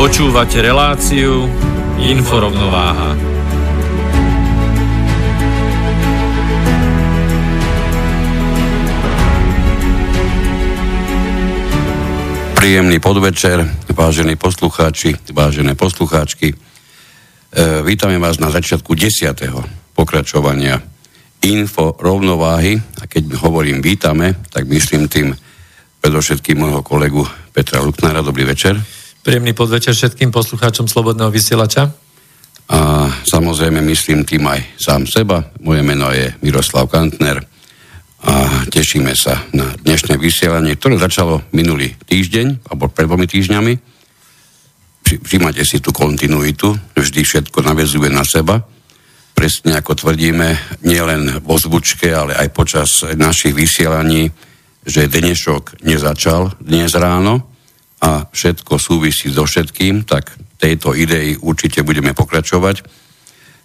Počúvate reláciu Inforovnováha. Príjemný podvečer, vážení poslucháči, vážené poslucháčky. E, vítame vás na začiatku 10. pokračovania Info rovnováhy a keď hovorím vítame, tak myslím tým predovšetkým môjho kolegu Petra Luknára. Dobrý večer. Príjemný podvečer všetkým poslucháčom Slobodného vysielača. A samozrejme myslím tým aj sám seba. Moje meno je Miroslav Kantner a tešíme sa na dnešné vysielanie, ktoré začalo minulý týždeň, alebo pred dvomi týždňami. Všimate si tú kontinuitu, vždy všetko navezuje na seba. Presne ako tvrdíme, nielen vo zvučke, ale aj počas našich vysielaní, že dnešok nezačal dnes ráno, a všetko súvisí so všetkým, tak tejto idei určite budeme pokračovať.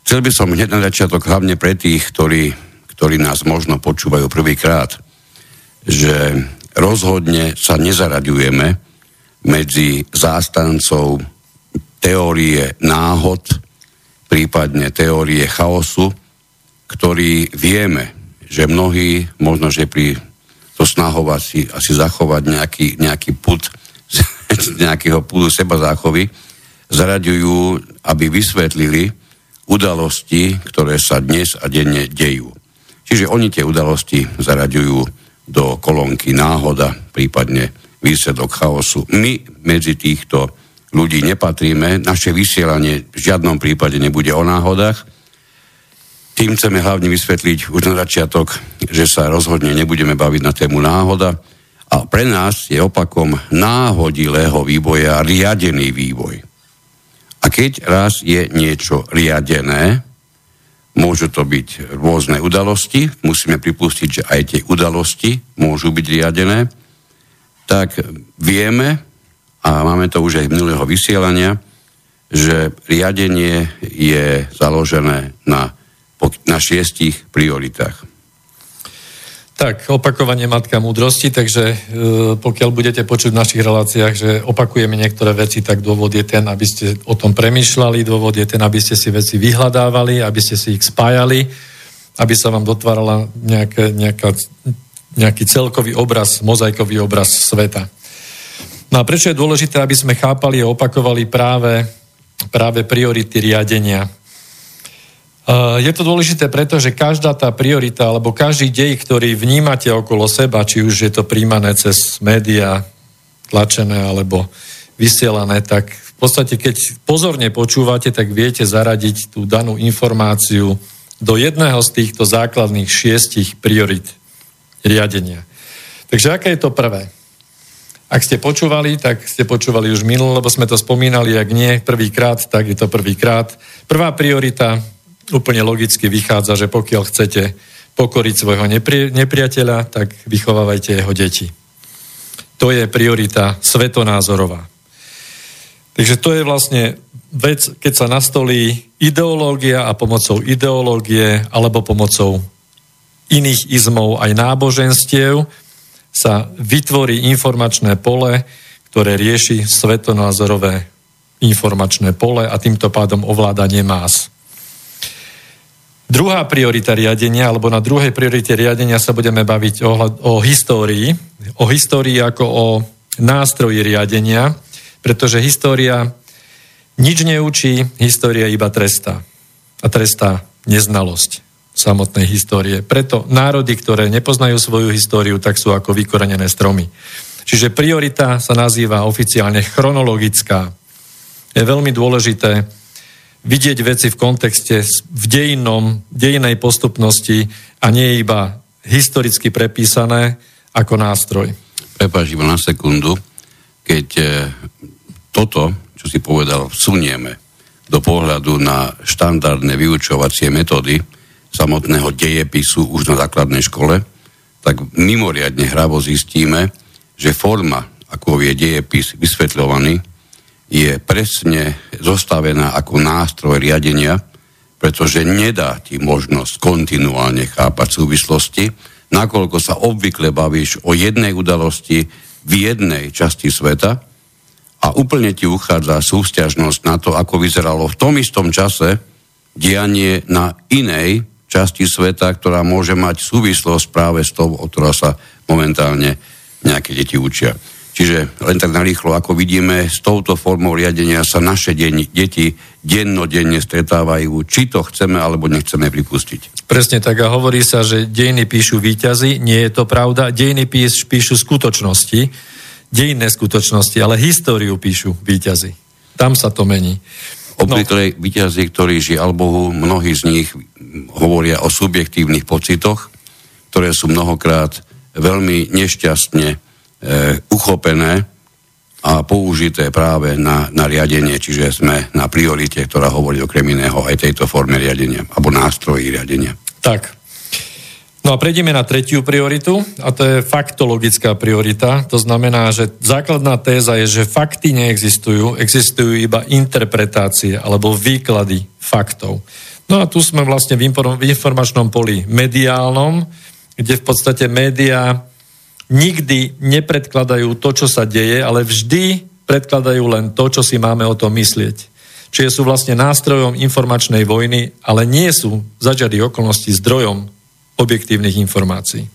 Chcel by som hneď na začiatok, hlavne pre tých, ktorí, ktorí nás možno počúvajú prvýkrát, že rozhodne sa nezaraďujeme medzi zástancov teórie náhod, prípadne teórie chaosu, ktorý vieme, že mnohí, možno, že pri to snahov asi, asi zachovať nejaký, nejaký put nejakého púdu seba záchovy, zaraďujú, aby vysvetlili udalosti, ktoré sa dnes a denne dejú. Čiže oni tie udalosti zaraďujú do kolónky náhoda, prípadne výsledok chaosu. My medzi týchto ľudí nepatríme, naše vysielanie v žiadnom prípade nebude o náhodách. Tým chceme hlavne vysvetliť už na začiatok, že sa rozhodne nebudeme baviť na tému náhoda, a pre nás je opakom náhodilého vývoja riadený vývoj. A keď raz je niečo riadené, môžu to byť rôzne udalosti, musíme pripustiť, že aj tie udalosti môžu byť riadené, tak vieme, a máme to už aj minulého vysielania, že riadenie je založené na, na šiestich prioritách. Tak, opakovanie matka múdrosti, takže e, pokiaľ budete počuť v našich reláciách, že opakujeme niektoré veci, tak dôvod je ten, aby ste o tom premyšľali, dôvod je ten, aby ste si veci vyhľadávali, aby ste si ich spájali, aby sa vám dotvárala nejaké, nejaká, nejaký celkový obraz, mozaikový obraz sveta. No a prečo je dôležité, aby sme chápali a opakovali práve, práve priority riadenia? Je to dôležité preto, že každá tá priorita alebo každý dej, ktorý vnímate okolo seba, či už je to príjmané cez médiá, tlačené alebo vysielané, tak v podstate keď pozorne počúvate, tak viete zaradiť tú danú informáciu do jedného z týchto základných šiestich priorit riadenia. Takže aké je to prvé? Ak ste počúvali, tak ste počúvali už minul, lebo sme to spomínali, ak nie prvýkrát, tak je to prvýkrát. Prvá priorita úplne logicky vychádza, že pokiaľ chcete pokoriť svojho nepri- nepriateľa, tak vychovávajte jeho deti. To je priorita svetonázorová. Takže to je vlastne vec, keď sa nastolí ideológia a pomocou ideológie alebo pomocou iných izmov aj náboženstiev sa vytvorí informačné pole, ktoré rieši svetonázorové informačné pole a týmto pádom ovládanie más. Druhá priorita riadenia, alebo na druhej priorite riadenia sa budeme baviť o, o histórii, o histórii ako o nástroji riadenia, pretože história Nič neučí, história iba trestá. A trestá neznalosť samotnej histórie. Preto národy, ktoré nepoznajú svoju históriu, tak sú ako vykorenené stromy. Čiže priorita sa nazýva oficiálne chronologická. Je veľmi dôležité vidieť veci v kontexte v dejinnom, dejinej postupnosti a nie iba historicky prepísané ako nástroj. Prepač iba na sekundu, keď e, toto, čo si povedal, vsunieme do pohľadu na štandardné vyučovacie metódy samotného dejepisu už na základnej škole, tak mimoriadne hravo zistíme, že forma, ako je dejepis vysvetľovaný, je presne zostavená ako nástroj riadenia, pretože nedá ti možnosť kontinuálne chápať súvislosti, nakoľko sa obvykle bavíš o jednej udalosti v jednej časti sveta a úplne ti uchádza sústiažnosť na to, ako vyzeralo v tom istom čase dianie na inej časti sveta, ktorá môže mať súvislosť práve s tou, o ktorá sa momentálne nejaké deti učia. Čiže len tak narýchlo, ako vidíme, s touto formou riadenia sa naše deň, deti dennodenne stretávajú, či to chceme alebo nechceme pripustiť. Presne tak a hovorí sa, že dejiny píšu výťazy, nie je to pravda, dejiny píš, píšu skutočnosti, dejinné skutočnosti, ale históriu píšu výťazy. Tam sa to mení. Obvykle no. výťazí, ktorí žiaľ Bohu, mnohí z nich hovoria o subjektívnych pocitoch, ktoré sú mnohokrát veľmi nešťastne uchopené a použité práve na, na riadenie, čiže sme na priorite, ktorá hovorí okrem iného aj tejto forme riadenia, alebo nástroji riadenia. Tak. No a prejdeme na tretiu prioritu a to je faktologická priorita. To znamená, že základná téza je, že fakty neexistujú, existujú iba interpretácie alebo výklady faktov. No a tu sme vlastne v informačnom poli mediálnom, kde v podstate médiá nikdy nepredkladajú to, čo sa deje, ale vždy predkladajú len to, čo si máme o tom myslieť. Čiže sú vlastne nástrojom informačnej vojny, ale nie sú začiatých okolností zdrojom objektívnych informácií.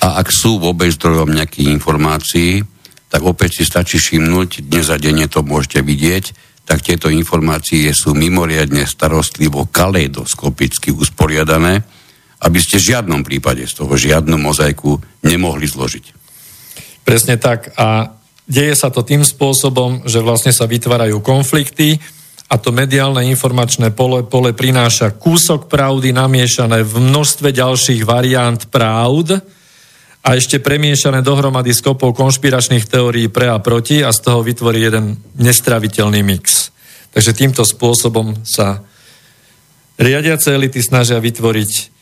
A ak sú vôbec zdrojom nejakých informácií, tak opäť si stačí všimnúť, dnes a denne to môžete vidieť, tak tieto informácie sú mimoriadne starostlivo kaleidoskopicky usporiadané, aby ste v žiadnom prípade z toho žiadnu mozaiku nemohli zložiť. Presne tak a deje sa to tým spôsobom, že vlastne sa vytvárajú konflikty a to mediálne informačné pole, pole prináša kúsok pravdy namiešané v množstve ďalších variant pravd a ešte premiešané dohromady s kopou konšpiračných teórií pre a proti a z toho vytvorí jeden nestraviteľný mix. Takže týmto spôsobom sa riadiace elity snažia vytvoriť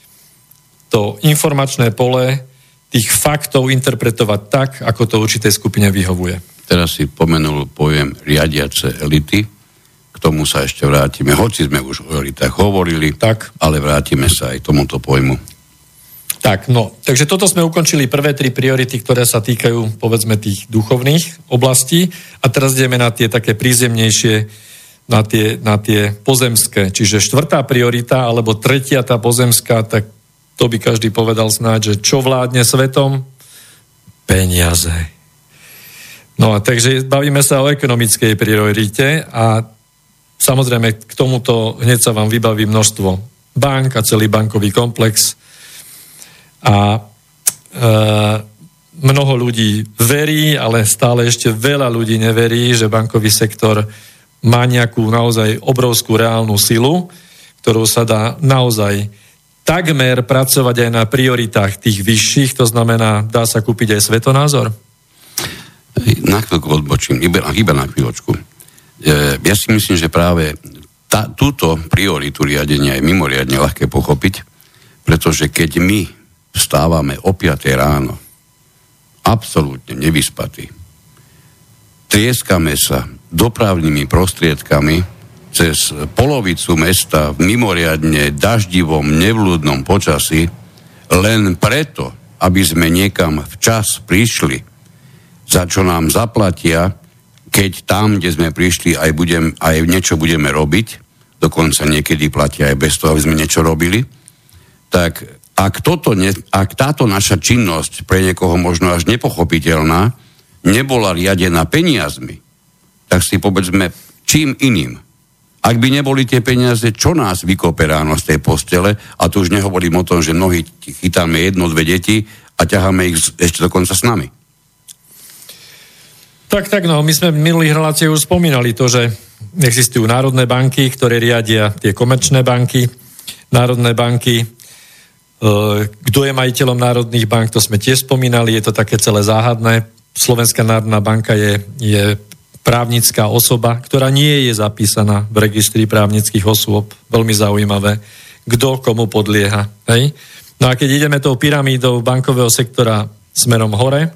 to informačné pole tých faktov interpretovať tak, ako to určitej skupine vyhovuje. Teraz si pomenul pojem riadiace elity, k tomu sa ešte vrátime. Hoci sme už o elitách hovorili, tak. ale vrátime sa aj tomuto pojmu. Tak, no, takže toto sme ukončili prvé tri priority, ktoré sa týkajú, povedzme, tých duchovných oblastí a teraz ideme na tie také prízemnejšie, na tie, na tie pozemské. Čiže štvrtá priorita, alebo tretia tá pozemská, tak to by každý povedal snáď, že čo vládne svetom? Peniaze. No a takže bavíme sa o ekonomickej priorite a samozrejme k tomuto hneď sa vám vybaví množstvo bank a celý bankový komplex a e, mnoho ľudí verí, ale stále ešte veľa ľudí neverí, že bankový sektor má nejakú naozaj obrovskú reálnu silu, ktorú sa dá naozaj takmer pracovať aj na prioritách tých vyšších, to znamená, dá sa kúpiť aj svetonázor? Na chvíľku odbočím, iba, iba na chvíľočku. E, ja si myslím, že práve tá, túto prioritu riadenia je mimoriadne ľahké pochopiť, pretože keď my vstávame o 5 ráno, absolútne nevyspatí, trieskame sa dopravnými prostriedkami, cez polovicu mesta v mimoriadne daždivom, nevľúdnom počasí, len preto, aby sme niekam včas prišli, za čo nám zaplatia, keď tam, kde sme prišli, aj, budem, aj niečo budeme robiť, dokonca niekedy platia aj bez toho, aby sme niečo robili, tak ak, toto ne, ak táto naša činnosť pre niekoho možno až nepochopiteľná, nebola riadená peniazmi, tak si povedzme čím iným. Ak by neboli tie peniaze, čo nás vykope ráno z tej postele, a tu už nehovorím o tom, že mnohí chytáme jedno, dve deti a ťaháme ich ešte dokonca s nami. Tak, tak, no, my sme v minulých reláciách už spomínali to, že existujú národné banky, ktoré riadia tie komerčné banky, národné banky. E, kto je majiteľom národných bank, to sme tiež spomínali, je to také celé záhadné. Slovenská národná banka je, je právnická osoba, ktorá nie je zapísaná v registri právnických osôb. Veľmi zaujímavé. Kto komu podlieha. Hej? No a keď ideme tou pyramídou bankového sektora smerom hore,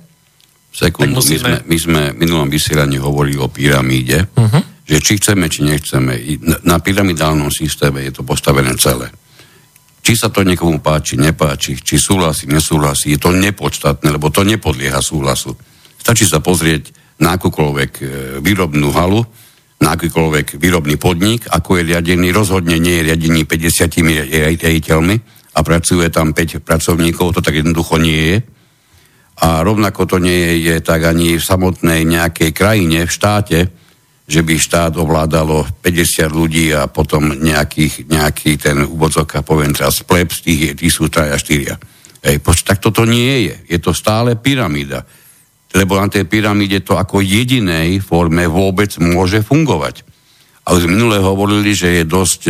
Sekundu, musíme... my, sme, my sme v minulom vysielaní hovorili o pyramíde, uh-huh. že či chceme, či nechceme. Na pyramidálnom systéme je to postavené celé. Či sa to niekomu páči, nepáči, či súhlasí, nesúhlasí, je to nepodstatné, lebo to nepodlieha súhlasu. Stačí sa pozrieť na akúkoľvek e, výrobnú halu, na akýkoľvek výrobný podnik, ako je riadený, rozhodne nie je riadený 50 riaditeľmi a pracuje tam 5 pracovníkov, to tak jednoducho nie je a rovnako to nie je tak ani v samotnej nejakej krajine, v štáte, že by štát ovládalo 50 ľudí a potom nejakých, nejaký ten úvodzok, a poviem teraz plebs, tých, tí sú traja, štyria. Ej, poč, tak toto nie je. Je to stále pyramída. Lebo na tej pyramíde to ako jedinej forme vôbec môže fungovať. A už minule hovorili, že je dosť,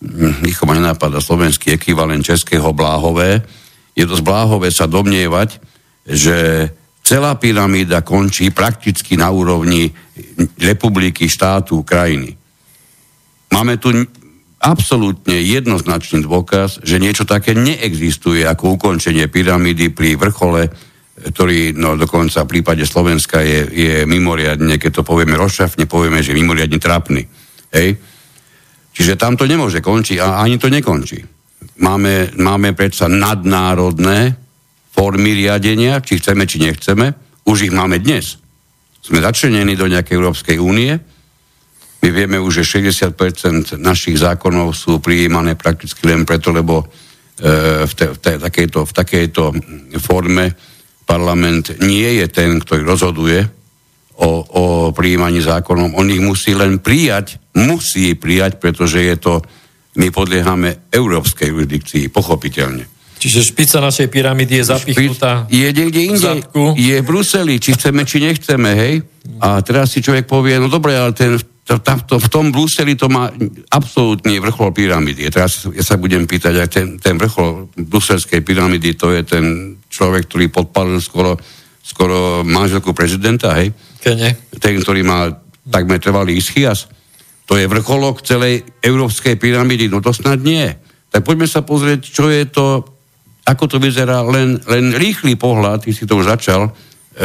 hm, nikomu ma nenapadá slovenský ekvivalent českého bláhové, je dosť bláhové sa domnievať, že celá pyramída končí prakticky na úrovni republiky, štátu, krajiny. Máme tu absolútne jednoznačný dôkaz, že niečo také neexistuje ako ukončenie pyramídy pri vrchole, ktorý no, dokonca v prípade Slovenska je, je mimoriadne, keď to povieme rozšafne, povieme, že mimoriadne trapný. Hej? Čiže tam to nemôže končiť a ani to nekončí. Máme, máme predsa nadnárodné formy riadenia, či chceme, či nechceme. Už ich máme dnes. Sme začlenení do nejakej Európskej únie. My vieme už, že 60% našich zákonov sú prijímané prakticky len preto, lebo e, v, te, v, te, takejto, v takejto forme parlament nie je ten, ktorý rozhoduje o, o prijímaní zákonov. On ich musí len prijať, musí prijať, pretože je to, my podliehame európskej jurisdikcii, pochopiteľne. Čiže špica našej pyramídy je zapichnutá Je niekde inde, je v Bruseli, či chceme, či nechceme, hej? A teraz si človek povie, no dobre, ale ten, to, to, v tom Bruseli to má absolútne vrchol pyramídy. Teraz ja sa budem pýtať, aj ten, ten vrchol bruselskej pyramídy, to je ten človek, ktorý podpalil skoro, skoro manželku prezidenta, hej? Kene. Ten, ktorý má takmer trvalý ischias. To je vrcholok celej európskej pyramídy, no to snad nie. Tak poďme sa pozrieť, čo je to ako to vyzerá, len, len rýchly pohľad, ty si to už začal, e,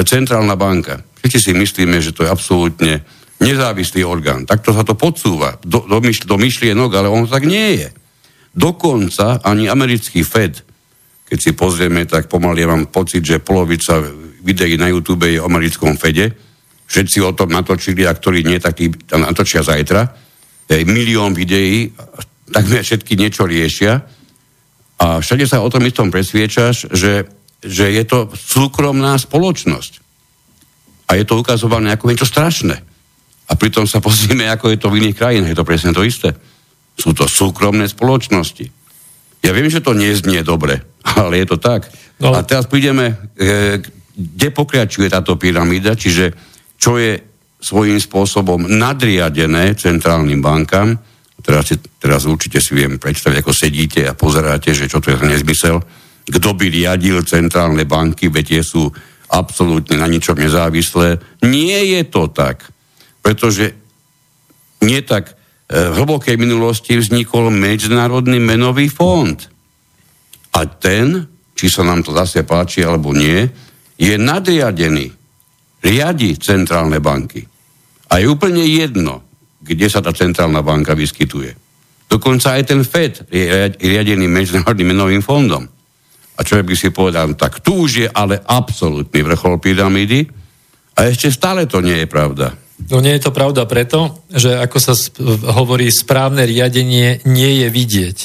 centrálna banka. Všetci si myslíme, že to je absolútne nezávislý orgán. Takto sa to podsúva do, do, myšl, do myšlienok, ale on tak nie je. Dokonca ani americký Fed, keď si pozrieme, tak pomaly ja mám pocit, že polovica videí na YouTube je o americkom Fede. Všetci o tom natočili, a ktorí nie, tak tí tam natočia zajtra. Je milión videí, takmer všetky niečo riešia a všade sa o tom istom presviečaš, že, že je to súkromná spoločnosť. A je to ukazované ako niečo strašné. A pritom sa pozrieme, ako je to v iných krajinách. Je to presne to isté. Sú to súkromné spoločnosti. Ja viem, že to nie znie dobre, ale je to tak. No. A teraz prídeme, e, kde pokračuje táto pyramída, čiže čo je svojím spôsobom nadriadené centrálnym bankám, Teraz, teraz určite si viem predstaviť, ako sedíte a pozeráte, že čo to je za nezmysel. Kto by riadil centrálne banky, veď tie sú absolútne na ničom nezávislé. Nie je to tak, pretože nie tak v hlbokej minulosti vznikol Medzinárodný menový fond. A ten, či sa nám to zase páči alebo nie, je nadriadený. Riadi centrálne banky. A je úplne jedno, kde sa tá centrálna banka vyskytuje. Dokonca aj ten FED je riadený Medzinárodným menovým fondom. A človek by si povedal, tak tu už je ale absolútny vrchol pyramídy a ešte stále to nie je pravda. No nie je to pravda preto, že ako sa hovorí, správne riadenie nie je vidieť.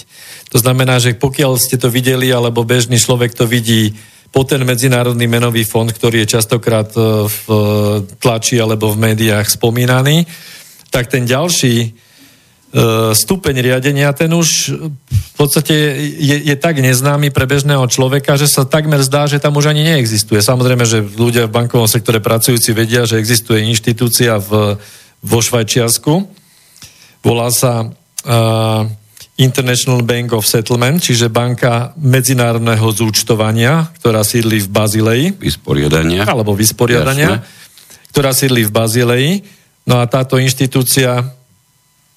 To znamená, že pokiaľ ste to videli, alebo bežný človek to vidí po ten Medzinárodný menový fond, ktorý je častokrát e, v tlači alebo v médiách spomínaný, tak ten ďalší E, stupeň riadenia, ten už v podstate je, je tak neznámy pre bežného človeka, že sa takmer zdá, že tam už ani neexistuje. Samozrejme, že ľudia v bankovom sektore pracujúci vedia, že existuje inštitúcia v, vo Švajčiarsku. Volá sa uh, International Bank of Settlement, čiže banka medzinárodného zúčtovania, ktorá sídli v Bazileji. Vysporiadania. Alebo vysporiadania, Jasne. ktorá sídli v Bazileji. No a táto inštitúcia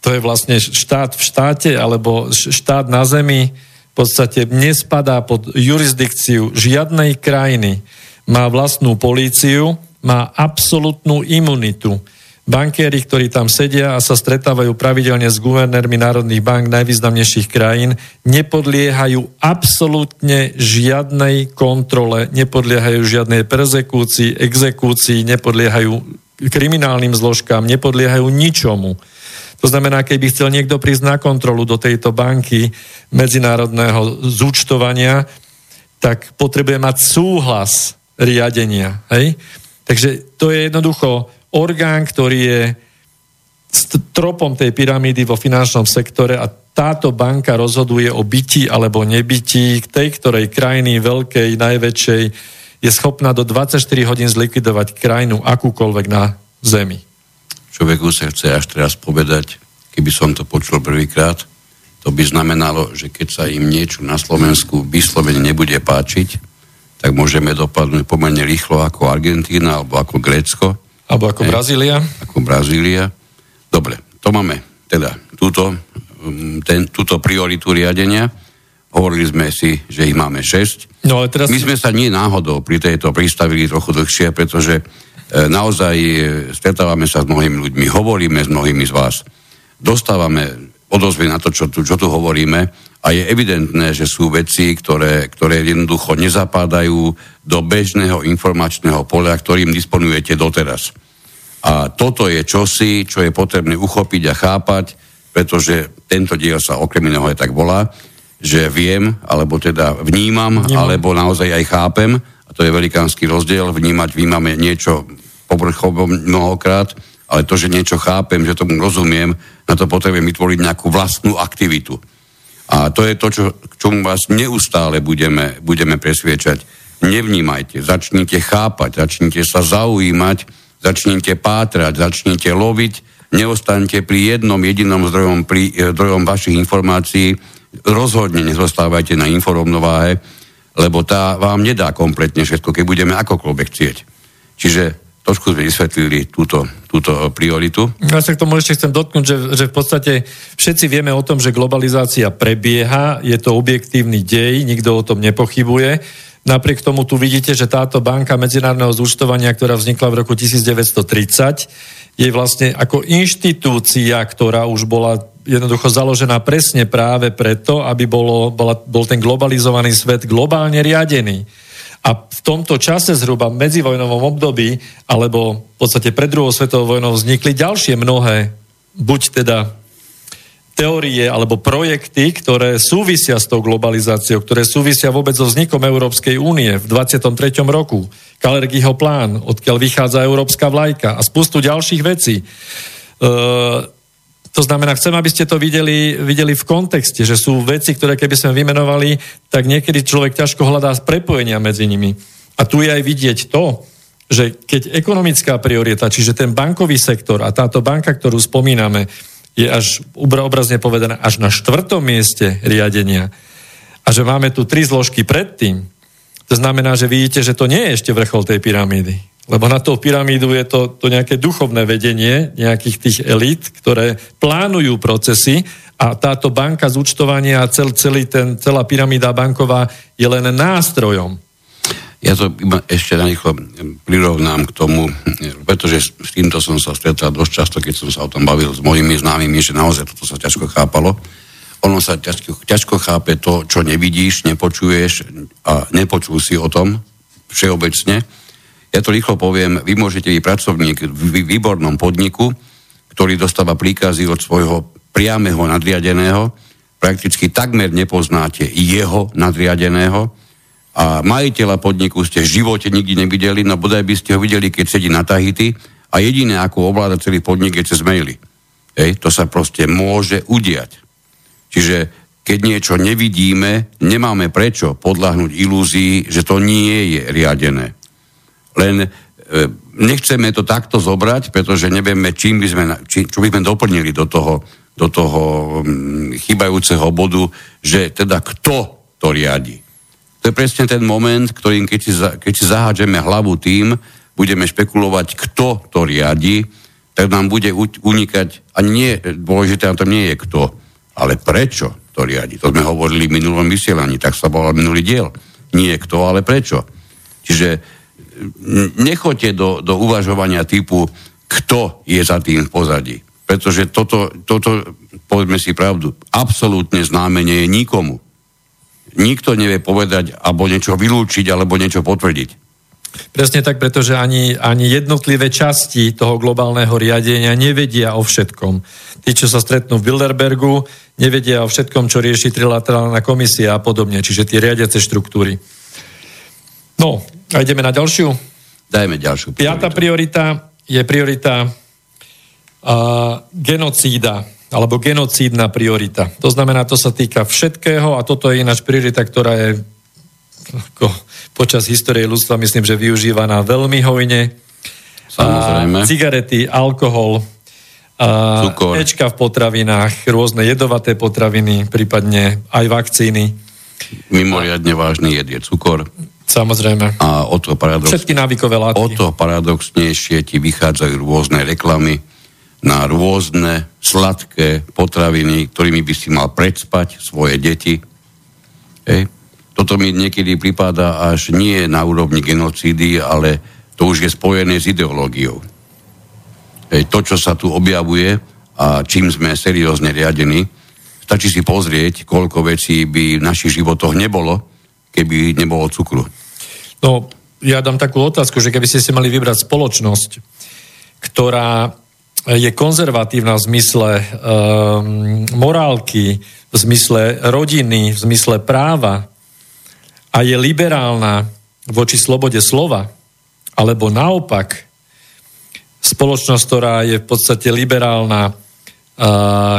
to je vlastne štát v štáte, alebo štát na zemi v podstate nespadá pod jurisdikciu žiadnej krajiny. Má vlastnú políciu, má absolútnu imunitu. Bankéri, ktorí tam sedia a sa stretávajú pravidelne s guvernérmi národných bank najvýznamnejších krajín, nepodliehajú absolútne žiadnej kontrole, nepodliehajú žiadnej perzekúcii, exekúcii, nepodliehajú kriminálnym zložkám, nepodliehajú ničomu. To znamená, keby chcel niekto prísť na kontrolu do tejto banky medzinárodného zúčtovania, tak potrebuje mať súhlas riadenia. Hej? Takže to je jednoducho orgán, ktorý je tropom tej pyramídy vo finančnom sektore a táto banka rozhoduje o byti alebo nebyti tej, ktorej krajiny veľkej, najväčšej je schopná do 24 hodín zlikvidovať krajinu akúkoľvek na zemi človeku sa chce až teraz povedať, keby som to počul prvýkrát, to by znamenalo, že keď sa im niečo na Slovensku vyslovene nebude páčiť, tak môžeme dopadnúť pomerne rýchlo ako Argentína alebo ako Grécko. Alebo ako Brazília. Ako Brazília. Dobre, to máme teda túto, mm, ten, túto prioritu riadenia. Hovorili sme si, že ich máme 6. No, ale teraz... My sme sa nie náhodou pri tejto pristavili trochu dlhšie, pretože naozaj e, stretávame sa s mnohými ľuďmi, hovoríme s mnohými z vás, dostávame odozvy na to, čo tu, čo tu hovoríme a je evidentné, že sú veci, ktoré, ktoré jednoducho nezapádajú do bežného informačného poľa, ktorým disponujete doteraz. A toto je čosi, čo je potrebné uchopiť a chápať, pretože tento diel sa okrem iného aj tak volá, že viem, alebo teda vnímam, vnímam. alebo naozaj aj chápem, a to je velikánsky rozdiel, vnímať vnímame niečo povrchovo mnohokrát, ale to, že niečo chápem, že tomu rozumiem, na to potrebujem vytvoriť nejakú vlastnú aktivitu. A to je to, čo, čomu vás neustále budeme, budeme presviečať. Nevnímajte, začnite chápať, začnite sa zaujímať, začnite pátrať, začnite loviť, neostaňte pri jednom jedinom zdrojom, pri, eh, zdrojom vašich informácií, rozhodne nezostávajte na inforovnováhe, lebo tá vám nedá kompletne všetko, keď budeme akokoľvek chcieť. Čiže trošku sme vysvetlili túto, túto prioritu. Ja sa k tomu ešte chcem dotknúť, že, že v podstate všetci vieme o tom, že globalizácia prebieha, je to objektívny dej, nikto o tom nepochybuje. Napriek tomu tu vidíte, že táto banka medzinárodného zúčtovania, ktorá vznikla v roku 1930, je vlastne ako inštitúcia, ktorá už bola jednoducho založená presne práve preto, aby bolo, bola, bol ten globalizovaný svet globálne riadený. A v tomto čase zhruba medzivojnovom období, alebo v podstate pred druhou svetovou vojnou vznikli ďalšie mnohé, buď teda teórie alebo projekty, ktoré súvisia s tou globalizáciou, ktoré súvisia vôbec so vznikom Európskej únie v 23. roku. Kalergyho plán, odkiaľ vychádza európska vlajka a spustu ďalších vecí. E- to znamená, chcem, aby ste to videli, videli v kontexte, že sú veci, ktoré keby sme vymenovali, tak niekedy človek ťažko hľadá prepojenia medzi nimi. A tu je aj vidieť to, že keď ekonomická priorita, čiže ten bankový sektor a táto banka, ktorú spomíname, je až obrazne povedané až na štvrtom mieste riadenia a že máme tu tri zložky predtým, to znamená, že vidíte, že to nie je ešte vrchol tej pyramídy. Lebo na tou pyramídu je to, to nejaké duchovné vedenie nejakých tých elít, ktoré plánujú procesy a táto banka zúčtovania a cel, celý ten, celá pyramída banková je len nástrojom. Ja to iba ešte rýchlo prirovnám k tomu, pretože s týmto som sa stretal dosť často, keď som sa o tom bavil s mojimi známymi, že naozaj toto sa ťažko chápalo. Ono sa ťažko, ťažko chápe to, čo nevidíš, nepočuješ a nepočul si o tom všeobecne ja to rýchlo poviem, vy môžete byť pracovník v výbornom podniku, ktorý dostáva príkazy od svojho priameho nadriadeného, prakticky takmer nepoznáte jeho nadriadeného a majiteľa podniku ste v živote nikdy nevideli, no bodaj by ste ho videli, keď sedí na Tahiti a jediné, ako ovláda celý podnik, je cez maily. Hej, to sa proste môže udiať. Čiže keď niečo nevidíme, nemáme prečo podľahnúť ilúzii, že to nie je riadené. Len e, nechceme to takto zobrať, pretože nevieme, čím by sme, či, čo by sme doplnili do toho, do toho um, chýbajúceho bodu, že teda kto to riadi. To je presne ten moment, ktorým keď si, keď si zahádžeme hlavu tým, budeme špekulovať, kto to riadi, tak nám bude unikať, a nie, dôležité na tom nie je kto, ale prečo to riadi. To sme hovorili v minulom vysielaní, tak sa volal minulý diel. Nie kto, ale prečo. Čiže nechoďte do, do uvažovania typu, kto je za tým v pozadí. Pretože toto, toto, povedzme si pravdu, absolútne známe je nikomu. Nikto nevie povedať, alebo niečo vylúčiť, alebo niečo potvrdiť. Presne tak, pretože ani, ani jednotlivé časti toho globálneho riadenia nevedia o všetkom. Tí, čo sa stretnú v Bilderbergu, nevedia o všetkom, čo rieši trilaterálna komisia a podobne, čiže tie riadiace štruktúry. No, a ideme na ďalšiu? Dajme ďalšiu prioritu. Piatá priorita je priorita uh, genocída alebo genocídna priorita. To znamená, to sa týka všetkého a toto je ináč priorita, ktorá je ako, počas histórie ľudstva myslím, že využívaná veľmi hojne. Samozrejme. A, cigarety, alkohol, a, Ečka v potravinách, rôzne jedovaté potraviny, prípadne aj vakcíny. Mimoriadne vážny jed je cukor. Samozrejme. A o to paradox... Všetky návykové látky. O to paradoxnejšie ti vychádzajú rôzne reklamy na rôzne sladké potraviny, ktorými by si mal predspať svoje deti. Hej. Toto mi niekedy pripadá až nie na úrovni genocídy, ale to už je spojené s ideológiou. Hej. To, čo sa tu objavuje a čím sme seriózne riadení, stačí si pozrieť, koľko vecí by v našich životoch nebolo, keby nebolo cukru. No, ja dám takú otázku, že keby ste si mali vybrať spoločnosť, ktorá je konzervatívna v zmysle um, morálky, v zmysle rodiny, v zmysle práva a je liberálna voči slobode slova, alebo naopak spoločnosť, ktorá je v podstate liberálna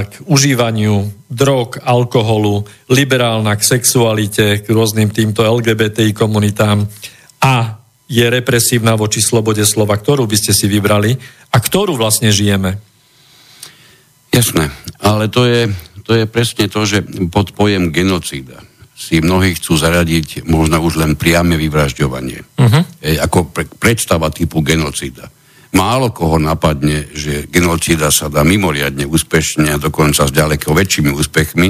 k užívaniu drog, alkoholu, liberálna k sexualite, k rôznym týmto LGBTI komunitám a je represívna voči slobode slova, ktorú by ste si vybrali a ktorú vlastne žijeme. Jasné, ale to je, to je presne to, že pod pojem genocída si mnohí chcú zaradiť možno už len priame vyvražďovanie. Uh-huh. E, ako pre, predstava typu genocída. Málo koho napadne, že genocída sa dá mimoriadne úspešne a dokonca s ďaleko väčšími úspechmi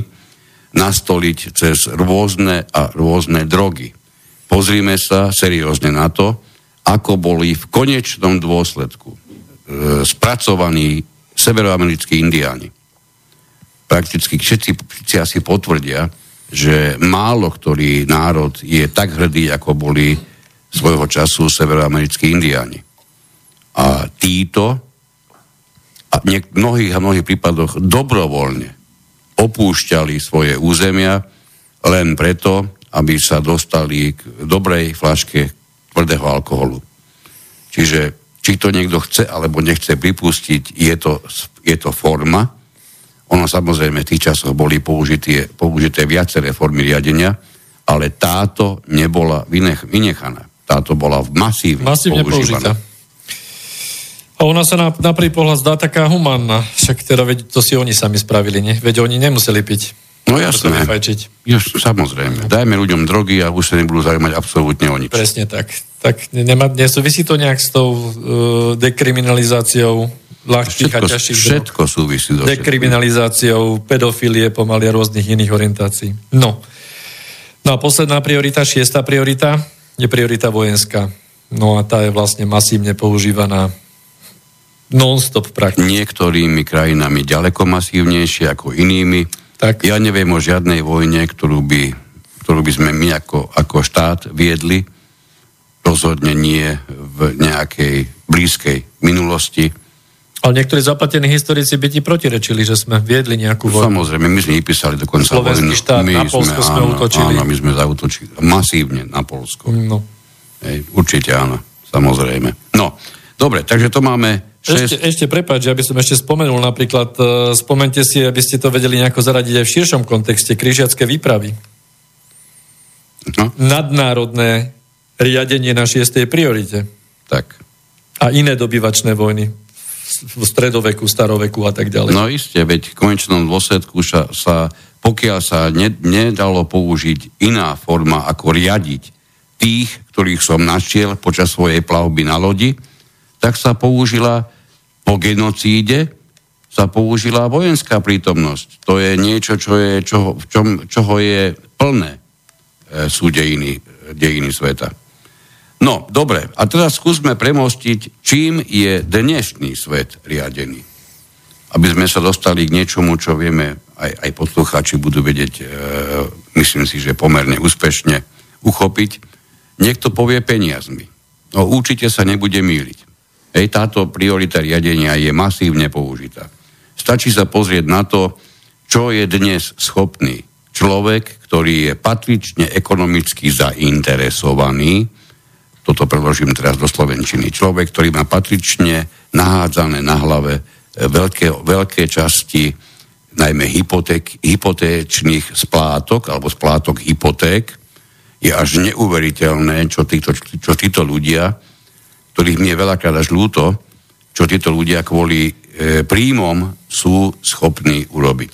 nastoliť cez rôzne a rôzne drogy pozrime sa seriózne na to, ako boli v konečnom dôsledku e, spracovaní severoamerickí indiáni. Prakticky všetci, všetci asi potvrdia, že málo ktorý národ je tak hrdý, ako boli svojho času severoamerickí indiáni. A títo a v mnohých a mnohých prípadoch dobrovoľne opúšťali svoje územia len preto, aby sa dostali k dobrej flaške tvrdého alkoholu. Čiže či to niekto chce alebo nechce pripustiť, je to, je to forma. Ono samozrejme v tých časoch boli použité, použité viaceré formy riadenia, ale táto nebola vynech, vynechaná. Táto bola v masívne, masívne používaná. Použitá. A ona sa na, na prvý pohľad zdá taká humánna, však teda veď, to si oni sami spravili, nie? Veď oni nemuseli piť. No jasné. Just, samozrejme. Dajme ľuďom drogy a už sa nebudú zaujímať absolútne o nič. Presne tak. Tak nemá, nesúvisí to nejak s tou uh, dekriminalizáciou ľahkých všetko, a ťažších Všetko súvisí. Do dekriminalizáciou pedofilie pomaly a rôznych iných orientácií. No. No a posledná priorita, šiesta priorita, je priorita vojenská. No a tá je vlastne masívne používaná non-stop prakticky. Niektorými krajinami ďaleko masívnejšie ako inými tak. Ja neviem o žiadnej vojne, ktorú by, ktorú by sme my ako, ako štát viedli. Rozhodne nie v nejakej blízkej minulosti. Ale niektorí zaplatení historici by ti protirečili, že sme viedli nejakú vojnu. Samozrejme, my sme vypísali dokonca Slovenský vojnu. štát, my na Polsko sme, sme áno, utočili. Áno, my sme zautočili masívne na Polsko. No. Hej, určite áno, samozrejme. No, dobre, takže to máme Ešte, ešte prepáč, aby som ešte spomenul napríklad, uh, spomente si, aby ste to vedeli nejako zaradiť aj v širšom kontexte, križiacké výpravy. No. Nadnárodné riadenie na šiestej priorite. Tak. A iné dobyvačné vojny v stredoveku, staroveku a tak ďalej. No isté, veď v konečnom dôsledku sa, sa pokiaľ sa ne, nedalo použiť iná forma, ako riadiť tých, ktorých som našiel počas svojej plavby na lodi, tak sa použila po genocíde, sa použila vojenská prítomnosť. To je niečo, čo je, čo, v čom, čoho je plné e, sú dejiny, dejiny sveta. No, dobre, a teraz skúsme premostiť, čím je dnešný svet riadený. Aby sme sa dostali k niečomu, čo vieme aj, aj poslucháči budú vedieť, e, myslím si, že pomerne úspešne uchopiť. Niekto povie peniazmi. No určite sa nebude míliť. Hej, táto priorita riadenia je masívne použitá. Stačí sa pozrieť na to, čo je dnes schopný človek, ktorý je patrične ekonomicky zainteresovaný, toto preložím teraz do Slovenčiny, človek, ktorý má patrične nahádzané na hlave veľké, veľké časti najmä hypoték, hypotéčných splátok alebo splátok hypoték, je až neuveriteľné, čo títo, čo títo ľudia, ktorých mi je veľakrát až ľúto, čo títo ľudia kvôli e, príjmom sú schopní urobiť.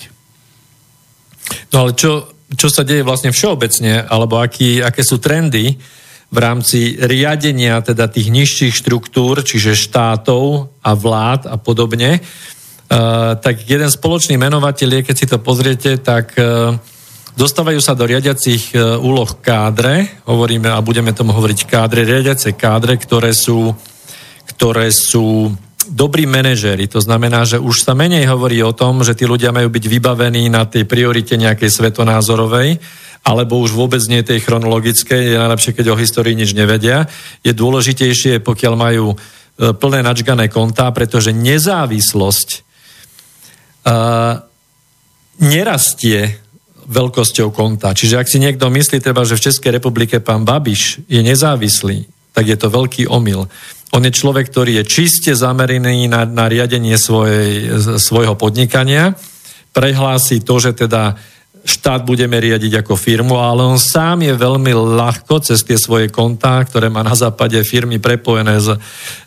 No ale čo, čo sa deje vlastne všeobecne, alebo aký, aké sú trendy v rámci riadenia teda tých nižších štruktúr, čiže štátov a vlád a podobne, Eh, tak jeden spoločný menovateľ je, keď si to pozriete, tak uh, dostávajú sa do riadiacich uh, úloh kádre, hovoríme a budeme tomu hovoriť kádre, riadiace kádre, ktoré sú, ktoré sú dobrí manažéri. To znamená, že už sa menej hovorí o tom, že tí ľudia majú byť vybavení na tej priorite nejakej svetonázorovej, alebo už vôbec nie tej chronologickej, je najlepšie, keď o histórii nič nevedia. Je dôležitejšie, pokiaľ majú plné načgané kontá, pretože nezávislosť nerastie veľkosťou konta. Čiže ak si niekto myslí treba, že v Českej republike pán Babiš je nezávislý, tak je to veľký omyl. On je človek, ktorý je čiste zameraný na, na riadenie svojej, svojho podnikania, prehlási to, že teda štát budeme riadiť ako firmu, ale on sám je veľmi ľahko cez tie svoje kontá, ktoré má na západe firmy prepojené, z,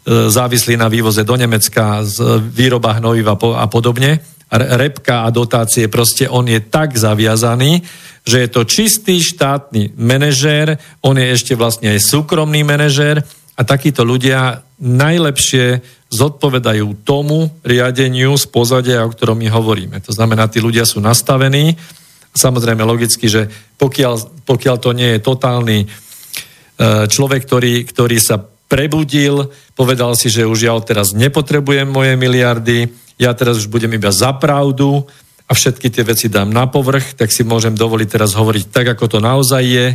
závislí na vývoze do Nemecka, z výroba hnojiva a podobne, repka a dotácie, proste on je tak zaviazaný, že je to čistý štátny manažér, on je ešte vlastne aj súkromný manažér a takíto ľudia najlepšie zodpovedajú tomu riadeniu z pozadia, o ktorom my hovoríme. To znamená, tí ľudia sú nastavení. Samozrejme, logicky, že pokiaľ, pokiaľ to nie je totálny e, človek, ktorý, ktorý sa prebudil, povedal si, že už ja teraz nepotrebujem moje miliardy, ja teraz už budem iba za pravdu a všetky tie veci dám na povrch, tak si môžem dovoliť teraz hovoriť tak, ako to naozaj je,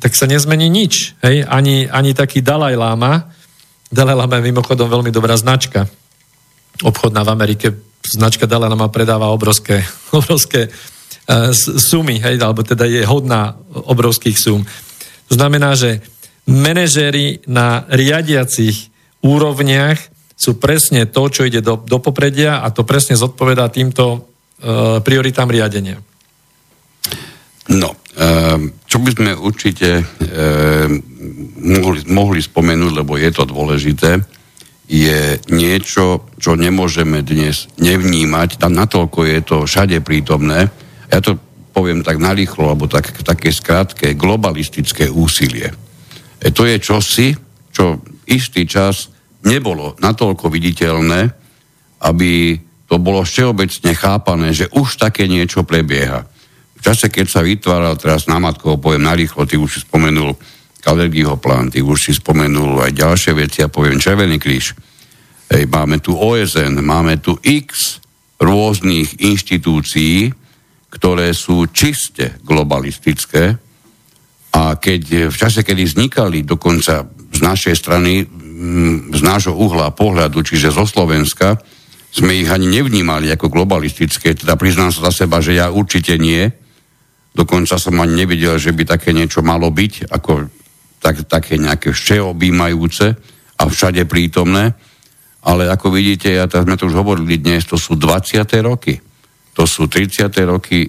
tak sa nezmení nič. Hej? Ani, ani taký Dalaj Lama, Dalaj Lama je mimochodom veľmi dobrá značka. Obchodná v Amerike, značka Dalaj Lama predáva obrovské, obrovské uh, sumy, hej? alebo teda je hodná obrovských sum. To znamená, že manažéri na riadiacich úrovniach sú presne to, čo ide do, do popredia a to presne zodpovedá týmto e, prioritám riadenia. No, e, čo by sme určite e, mohli, mohli spomenúť, lebo je to dôležité, je niečo, čo nemôžeme dnes nevnímať. Tam natoľko je to všade prítomné. Ja to poviem tak narýchlo, alebo tak, také skrátke, globalistické úsilie. E, to je čosi, čo istý čas nebolo natoľko viditeľné, aby to bolo všeobecne chápané, že už také niečo prebieha. V čase, keď sa vytváral, teraz na matko poviem narýchlo, ty už si spomenul Kalergiho plán, ty už si spomenul aj ďalšie veci, ja poviem Červený kríž. Hej, máme tu OSN, máme tu x rôznych inštitúcií, ktoré sú čiste globalistické a keď v čase, kedy vznikali dokonca z našej strany z nášho uhla pohľadu, čiže zo Slovenska, sme ich ani nevnímali ako globalistické, teda priznám sa za seba, že ja určite nie. Dokonca som ani nevidel, že by také niečo malo byť, ako tak, také nejaké všeobjímajúce a všade prítomné. ale ako vidíte, ja teraz sme to už hovorili dnes, to sú 20. roky. To sú 30. roky e,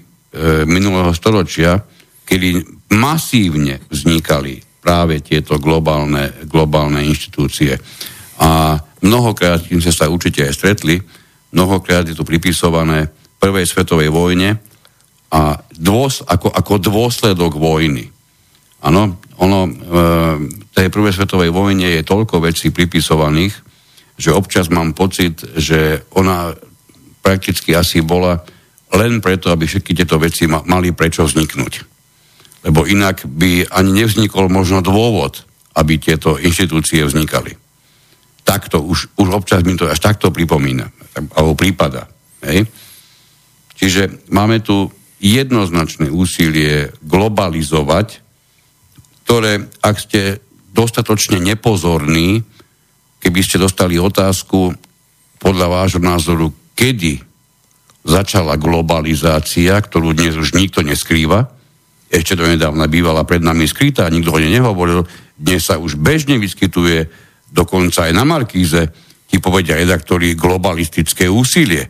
minulého storočia, kedy masívne vznikali práve tieto globálne, globálne inštitúcie. A mnohokrát, kým ste sa určite aj stretli, mnohokrát je tu pripisované prvej svetovej vojne a dôs, ako, ako dôsledok vojny. Áno, ono, e, tej prvej svetovej vojne je toľko vecí pripisovaných, že občas mám pocit, že ona prakticky asi bola len preto, aby všetky tieto veci ma, mali prečo vzniknúť. Lebo inak by ani nevznikol možno dôvod, aby tieto inštitúcie vznikali. Takto, už, už občas mi to až takto pripomína, alebo prípada. Hej? Čiže máme tu jednoznačné úsilie globalizovať, ktoré, ak ste dostatočne nepozorní, keby ste dostali otázku podľa vášho názoru, kedy začala globalizácia, ktorú dnes už nikto neskrýva, ešte do nedávna bývala pred nami skrytá, nikto o nej nehovoril, dnes sa už bežne vyskytuje, dokonca aj na Markíze, ti povedia redaktori globalistické úsilie.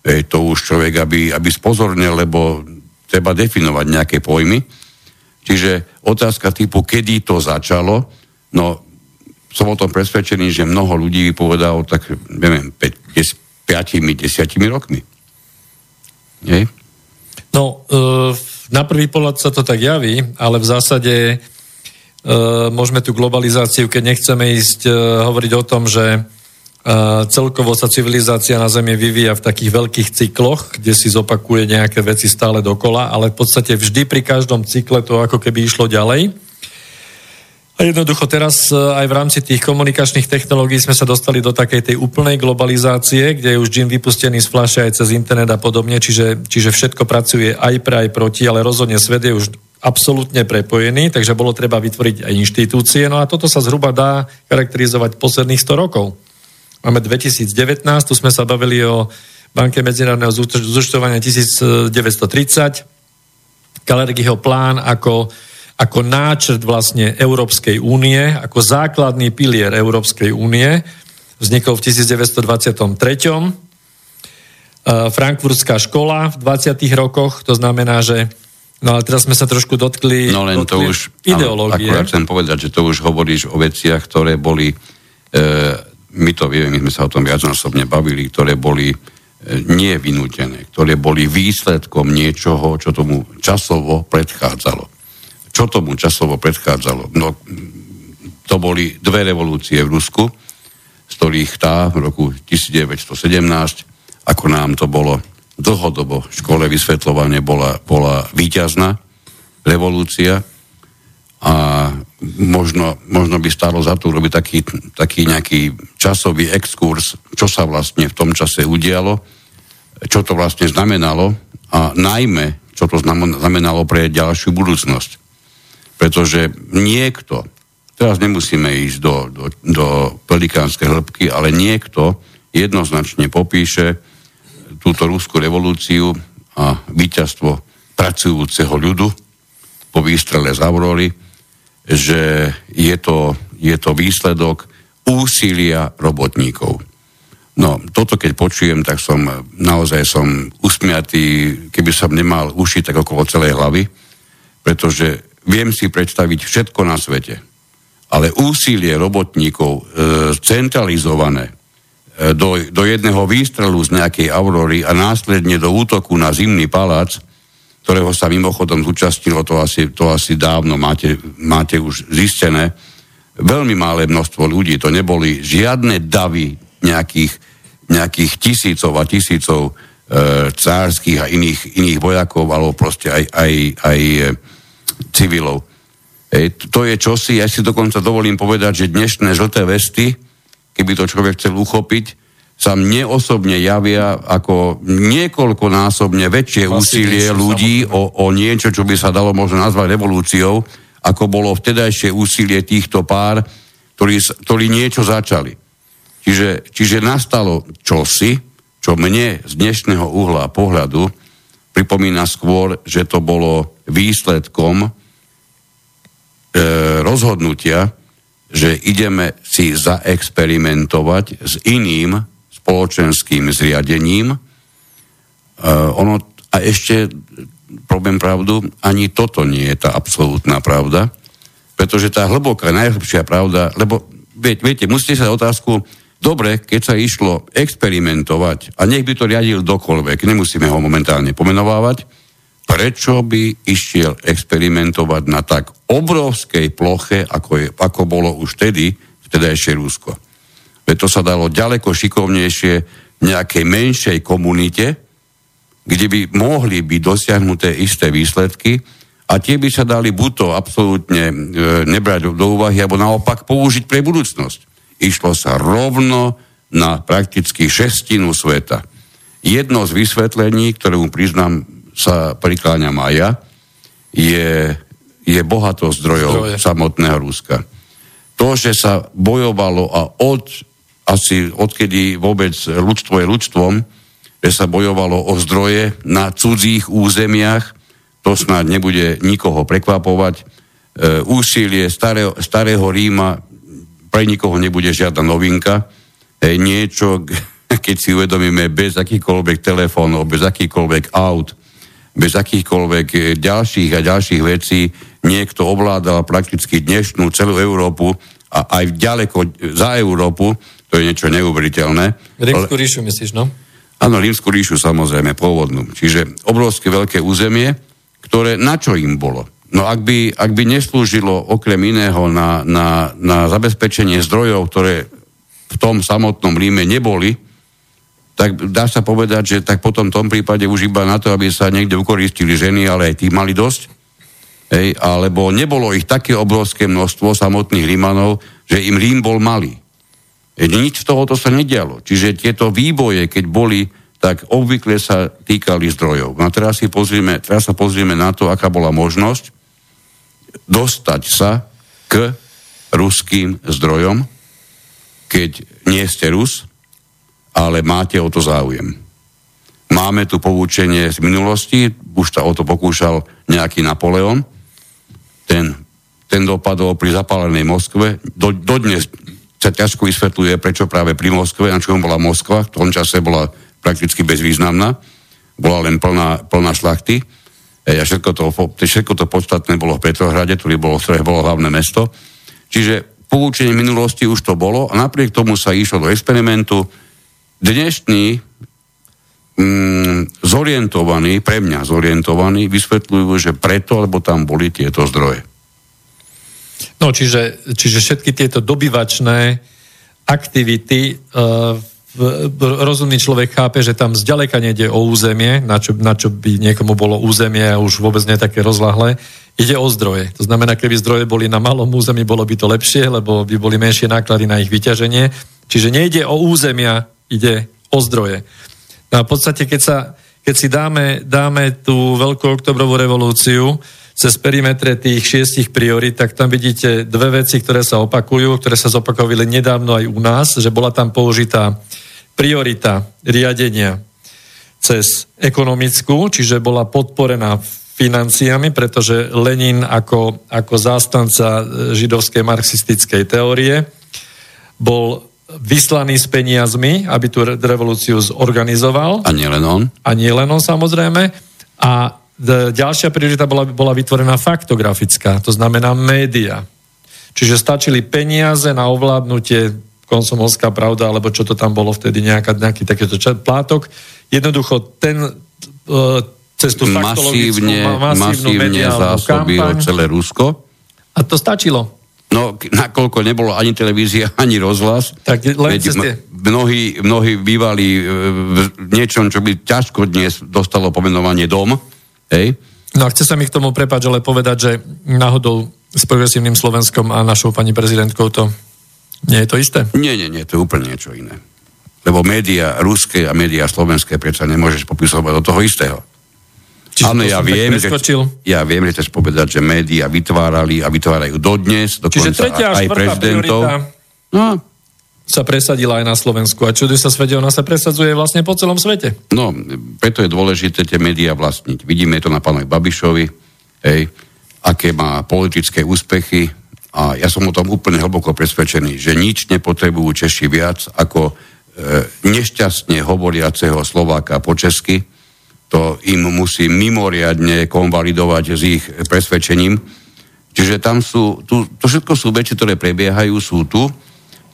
E, to už človek, aby, aby spozornil, lebo treba definovať nejaké pojmy. Čiže otázka typu, kedy to začalo, no som o tom presvedčený, že mnoho ľudí povedalo tak, neviem, 5, 10 rokmi. Nie? No, e, na prvý pohľad sa to tak javí, ale v zásade e, môžeme tú globalizáciu, keď nechceme ísť e, hovoriť o tom, že celkovo sa civilizácia na Zemi vyvíja v takých veľkých cykloch, kde si zopakuje nejaké veci stále dokola, ale v podstate vždy pri každom cykle to ako keby išlo ďalej. Jednoducho teraz e, aj v rámci tých komunikačných technológií sme sa dostali do takej tej úplnej globalizácie, kde je už džin vypustený z flaše aj cez internet a podobne, čiže, čiže všetko pracuje aj pre, aj proti, ale rozhodne svet je už absolútne prepojený, takže bolo treba vytvoriť aj inštitúcie. No a toto sa zhruba dá charakterizovať posledných 100 rokov. Máme 2019, tu sme sa bavili o Banke medzinárodného zúčtovania 1930, Kalergyho plán ako ako náčrt vlastne Európskej únie, ako základný pilier Európskej únie. Vznikol v 1923. Frankfurtská škola v 20. rokoch, to znamená, že No ale teraz sme sa trošku dotkli, no, len dotkli to už, ideológie. Akurát chcem povedať, že to už hovoríš o veciach, ktoré boli, e, my to vieme, my sme sa o tom viacnásobne bavili, ktoré boli e, nie vynútené, ktoré boli výsledkom niečoho, čo tomu časovo predchádzalo čo tomu časovo predchádzalo? No, to boli dve revolúcie v Rusku, z ktorých tá v roku 1917, ako nám to bolo dlhodobo v škole vysvetľovanie, bola, bola víťazná revolúcia a možno, možno by stálo za to urobiť taký, taký nejaký časový exkurs, čo sa vlastne v tom čase udialo, čo to vlastne znamenalo a najmä, čo to znamenalo pre ďalšiu budúcnosť. Pretože niekto, teraz nemusíme ísť do, do, do pelikánskej hĺbky, ale niekto jednoznačne popíše túto rúskú revolúciu a víťazstvo pracujúceho ľudu po výstrele z Aurory, že je to, je to výsledok úsilia robotníkov. No, toto keď počujem, tak som naozaj som usmiatý, keby som nemal uši tak okolo celej hlavy, pretože viem si predstaviť všetko na svete. Ale úsilie robotníkov e, centralizované e, do, do jedného výstrelu z nejakej aurory a následne do útoku na zimný palác, ktorého sa mimochodom zúčastnilo, to asi, to asi dávno máte, máte už zistené, veľmi malé množstvo ľudí, to neboli žiadne davy nejakých, nejakých tisícov a tisícov e, cárskych a iných, iných vojakov, alebo proste aj, aj, aj civilov. E, to je čosi, ja si dokonca dovolím povedať, že dnešné žlté vesty, keby to človek chcel uchopiť, sa mne osobne javia ako niekoľkonásobne väčšie úsilie ľudí o, o niečo, čo by sa dalo možno nazvať revolúciou, ako bolo vtedajšie úsilie týchto pár, ktorí, ktorí niečo začali. Čiže, čiže nastalo čosi, čo mne z dnešného uhla pohľadu pripomína skôr, že to bolo výsledkom e, rozhodnutia, že ideme si zaexperimentovať s iným spoločenským zriadením. Uh, ono, a ešte, problém pravdu, ani toto nie je tá absolútna pravda, pretože tá hlboká, najhlbšia pravda, lebo viete, viete musíte sa otázku, dobre, keď sa išlo experimentovať, a nech by to riadil dokoľvek, nemusíme ho momentálne pomenovávať, prečo by išiel experimentovať na tak obrovskej ploche, ako, je, ako bolo už vtedy, ešte Rusko. Veď to sa dalo ďaleko šikovnejšie v nejakej menšej komunite, kde by mohli byť dosiahnuté isté výsledky a tie by sa dali buď to absolútne e, nebrať do úvahy, alebo naopak použiť pre budúcnosť. Išlo sa rovno na prakticky šestinu sveta. Jedno z vysvetlení, ktorému priznám sa prikláňam aj ja, je, je bohatosť zdrojov Zdroje. samotného Ruska to, že sa bojovalo a od asi odkedy vôbec ľudstvo je ľudstvom, že sa bojovalo o zdroje na cudzích územiach, to snáď nebude nikoho prekvapovať. E, úsilie starého, starého Ríma pre nikoho nebude žiadna novinka. E, niečo, keď si uvedomíme, bez akýchkoľvek telefónov, bez akýchkoľvek aut, bez akýchkoľvek ďalších a ďalších vecí, niekto ovládal prakticky dnešnú celú Európu a aj ďaleko za Európu, to je niečo neuveriteľné. Rímsku ríšu myslíš, no? Áno, Rímsku ríšu samozrejme, pôvodnú. Čiže obrovské veľké územie, ktoré na čo im bolo? No ak by, ak by neslúžilo okrem iného na, na, na zabezpečenie zdrojov, ktoré v tom samotnom Ríme neboli, tak dá sa povedať, že tak potom v tom prípade už iba na to, aby sa niekde ukoristili ženy, ale aj tí mali dosť, Hej, alebo nebolo ich také obrovské množstvo samotných Rímanov, že im Rím bol malý. Hej, nič z tohoto sa nedialo. Čiže tieto výboje, keď boli, tak obvykle sa týkali zdrojov. No teraz, si pozrieme, teraz sa pozrieme na to, aká bola možnosť dostať sa k ruským zdrojom, keď nie ste Rus, ale máte o to záujem. Máme tu poučenie z minulosti, už sa o to pokúšal nejaký Napoleon, ten, ten dopadol pri zapálenej Moskve. Do, dodnes sa ťažko vysvetľuje, prečo práve pri Moskve, na čom bola Moskva, v tom čase bola prakticky bezvýznamná, bola len plná, plná šlachty. E, a všetko to, všetko to podstatné bolo v Petrohrade, ktorý bolo, ktoré bolo hlavné mesto. Čiže poučenie minulosti už to bolo a napriek tomu sa išlo do experimentu. Dnešní mm, zorientovaní, pre mňa zorientovaní, vysvetľujú, že preto, lebo tam boli tieto zdroje. No, čiže, čiže všetky tieto dobyvačné aktivity uh, rozumný človek chápe, že tam zďaleka nejde o územie, na čo, na čo by niekomu bolo územie a už vôbec nie také rozlahlé. Ide o zdroje. To znamená, keby zdroje boli na malom území, bolo by to lepšie, lebo by boli menšie náklady na ich vyťaženie. Čiže nejde o územia, ide o zdroje. No a v podstate, keď, sa, keď si dáme, dáme tú veľkú oktobrovú revolúciu cez perimetre tých šiestich priorit, tak tam vidíte dve veci, ktoré sa opakujú, ktoré sa zopakovali nedávno aj u nás, že bola tam použitá priorita riadenia cez ekonomickú, čiže bola podporená financiami, pretože Lenin ako, ako zástanca židovskej marxistickej teórie bol vyslaný s peniazmi, aby tú revolúciu zorganizoval. A nie len on. A nie len on samozrejme. A ďalšia priorita bola, bola vytvorená faktografická, to znamená média. Čiže stačili peniaze na ovládnutie konsomovská pravda, alebo čo to tam bolo vtedy, nejaká, nejaký takýto plátok. Jednoducho ten uh, cez tú faktologickú masívnu masívne zásobilo celé Rusko. A to stačilo. No, nakoľko nebolo ani televízia, ani rozhlas, tak len veď mnohí, mnohí bývali e, v niečom, čo by ťažko dnes dostalo pomenovanie dom. Hej? No a chce sa mi k tomu prepať, ale povedať, že náhodou s progresívnym Slovenskom a našou pani prezidentkou to nie je to isté? Nie, nie, nie, to je úplne niečo iné. Lebo médiá ruské a médiá slovenské predsa nemôžeš popisovať do toho istého. Áno, ja viem, že, ja viem, že chceš povedať, že médiá vytvárali a vytvárajú dodnes, dokonca Čiže tretia aj prezidentov. No, sa presadila aj na Slovensku. A čuduj sa svete, ona sa presadzuje vlastne po celom svete. No, preto je dôležité tie médiá vlastniť. Vidíme to na pánovi Babišovi, hej, aké má politické úspechy, a ja som o tom úplne hlboko presvedčený, že nič nepotrebujú Češi viac ako e, nešťastne hovoriaceho Slováka po česky. To im musí mimoriadne konvalidovať s ich presvedčením. Čiže tam sú, tu, to všetko sú veci, ktoré prebiehajú, sú tu.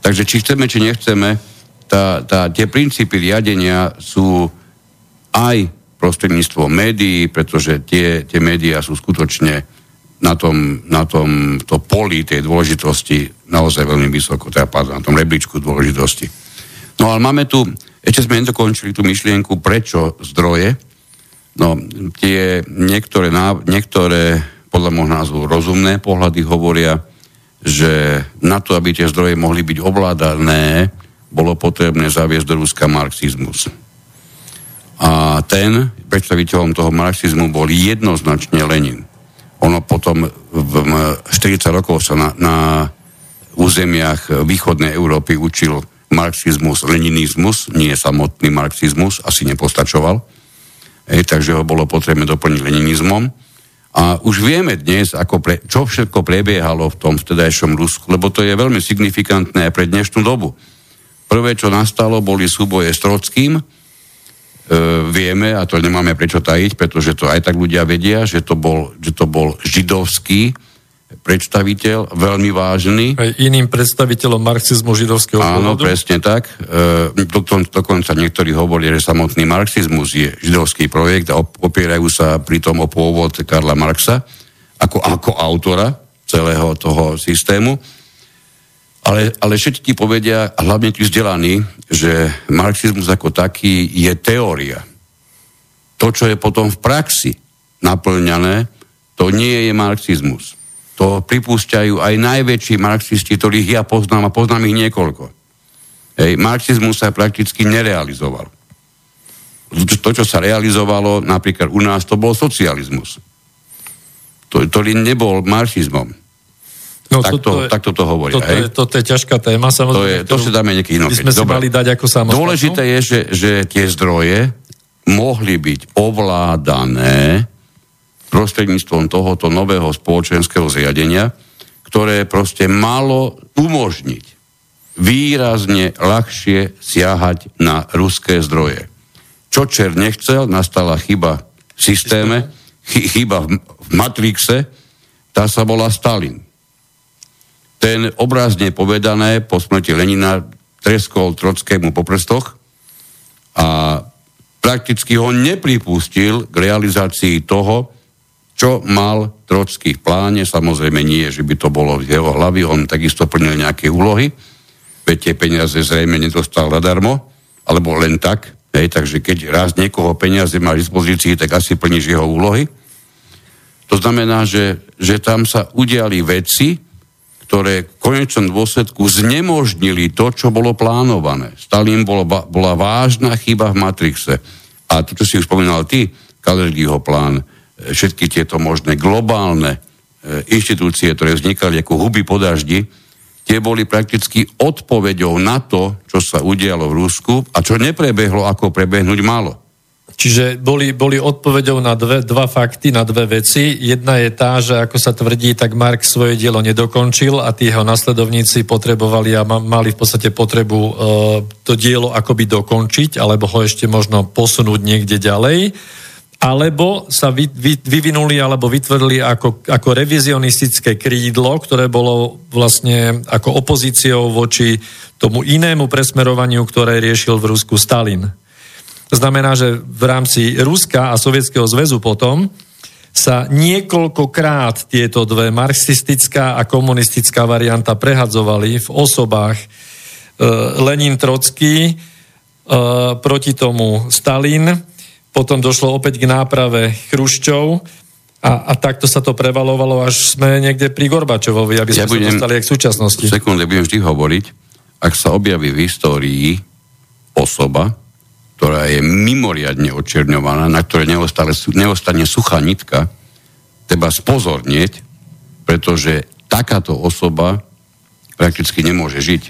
Takže či chceme, či nechceme, tá, tá, tie princípy riadenia sú aj prostredníctvom médií, pretože tie, tie médiá sú skutočne na tom, na tom to poli tej dôležitosti naozaj veľmi vysoko, teda pardon, na tom rebríčku dôležitosti. No ale máme tu, ešte sme nedokončili tú myšlienku, prečo zdroje. No, tie niektoré, niektoré podľa môjho názvu rozumné pohľady hovoria, že na to, aby tie zdroje mohli byť ovládané, bolo potrebné zaviesť do Ruska marxizmus. A ten, predstaviteľom toho marxizmu, bol jednoznačne Lenin. Ono potom v 40 rokov sa na, na územiach východnej Európy učil marxizmus, leninizmus, nie samotný marxizmus, asi nepostačoval. E, takže ho bolo potrebné doplniť leninizmom. A už vieme dnes, ako pre, čo všetko prebiehalo v tom vtedajšom Rusku, lebo to je veľmi signifikantné aj pre dnešnú dobu. Prvé, čo nastalo, boli súboje s Trockým, vieme, a to nemáme prečo tajiť, pretože to aj tak ľudia vedia, že to bol, že to bol židovský predstaviteľ, veľmi vážny. Aj iným predstaviteľom marxizmu židovského Áno, pôvodu? presne tak. E, dokonca niektorí hovorili, že samotný marxizmus je židovský projekt a opierajú sa pritom o pôvod Karla Marxa ako, ako autora celého toho systému. Ale, ale všetci ti povedia, hlavne tí vzdelaní, že marxizmus ako taký je teória. To, čo je potom v praxi naplňané, to nie je marxizmus. To pripúšťajú aj najväčší marxisti, ktorých ja poznám a poznám ich niekoľko. Hej, marxizmus sa prakticky nerealizoval. To, čo sa realizovalo napríklad u nás, to bol socializmus. To, to nebol marxizmom. No, tak, to, je, takto to hovoria. Toto je, toto je ťažká téma, samozrejme. To, je, to si dáme nieký inokedy. sme si mali dať ako samostatnú. Dôležité je, že, že tie zdroje mohli byť ovládané prostredníctvom tohoto nového spoločenského zriadenia, ktoré proste malo umožniť výrazne ľahšie siahať na ruské zdroje. Čo Čer nechcel, nastala chyba v systéme, chyba v, v Matrixe, tá sa volá Stalin ten obrazne povedané po smrti Lenina treskol Trockému po prstoch a prakticky ho nepripustil k realizácii toho, čo mal Trocký v pláne. Samozrejme nie, že by to bolo v jeho hlavy, on takisto plnil nejaké úlohy, veď tie peniaze zrejme nedostal zadarmo, alebo len tak, hej, takže keď raz niekoho peniaze má v dispozícii, tak asi plníš jeho úlohy. To znamená, že, že tam sa udiali veci, ktoré v konečnom dôsledku znemožnili to, čo bolo plánované. Stalin bol, bola vážna chyba v Matrixe. A to, čo si už spomínal ty, Kalergiho plán, e, všetky tieto možné globálne e, inštitúcie, ktoré vznikali ako huby po daždi, tie boli prakticky odpoveďou na to, čo sa udialo v Rusku a čo neprebehlo, ako prebehnúť malo. Čiže boli, boli odpovedou na dve, dva fakty, na dve veci. Jedna je tá, že ako sa tvrdí, tak Mark svoje dielo nedokončil a tí jeho nasledovníci potrebovali a mali v podstate potrebu e, to dielo akoby dokončiť, alebo ho ešte možno posunúť niekde ďalej alebo sa vy, vy, vyvinuli alebo vytvorili ako, ako revizionistické krídlo, ktoré bolo vlastne ako opozíciou voči tomu inému presmerovaniu, ktoré riešil v Rusku Stalin. To znamená, že v rámci Ruska a Sovietskeho zväzu potom sa niekoľkokrát tieto dve marxistická a komunistická varianta prehadzovali v osobách e, Lenin Trocký, e, proti tomu Stalin, potom došlo opäť k náprave Chruščov a, a takto sa to prevalovalo, až sme niekde pri Gorbačovovi, aby sme ja budem, sa dostali k súčasnosti. Sekunde, budem vždy hovoriť, ak sa objaví v histórii osoba, ktorá je mimoriadne očerňovaná, na ktoré neostane, neostane suchá nitka, treba spozornieť, pretože takáto osoba prakticky nemôže žiť.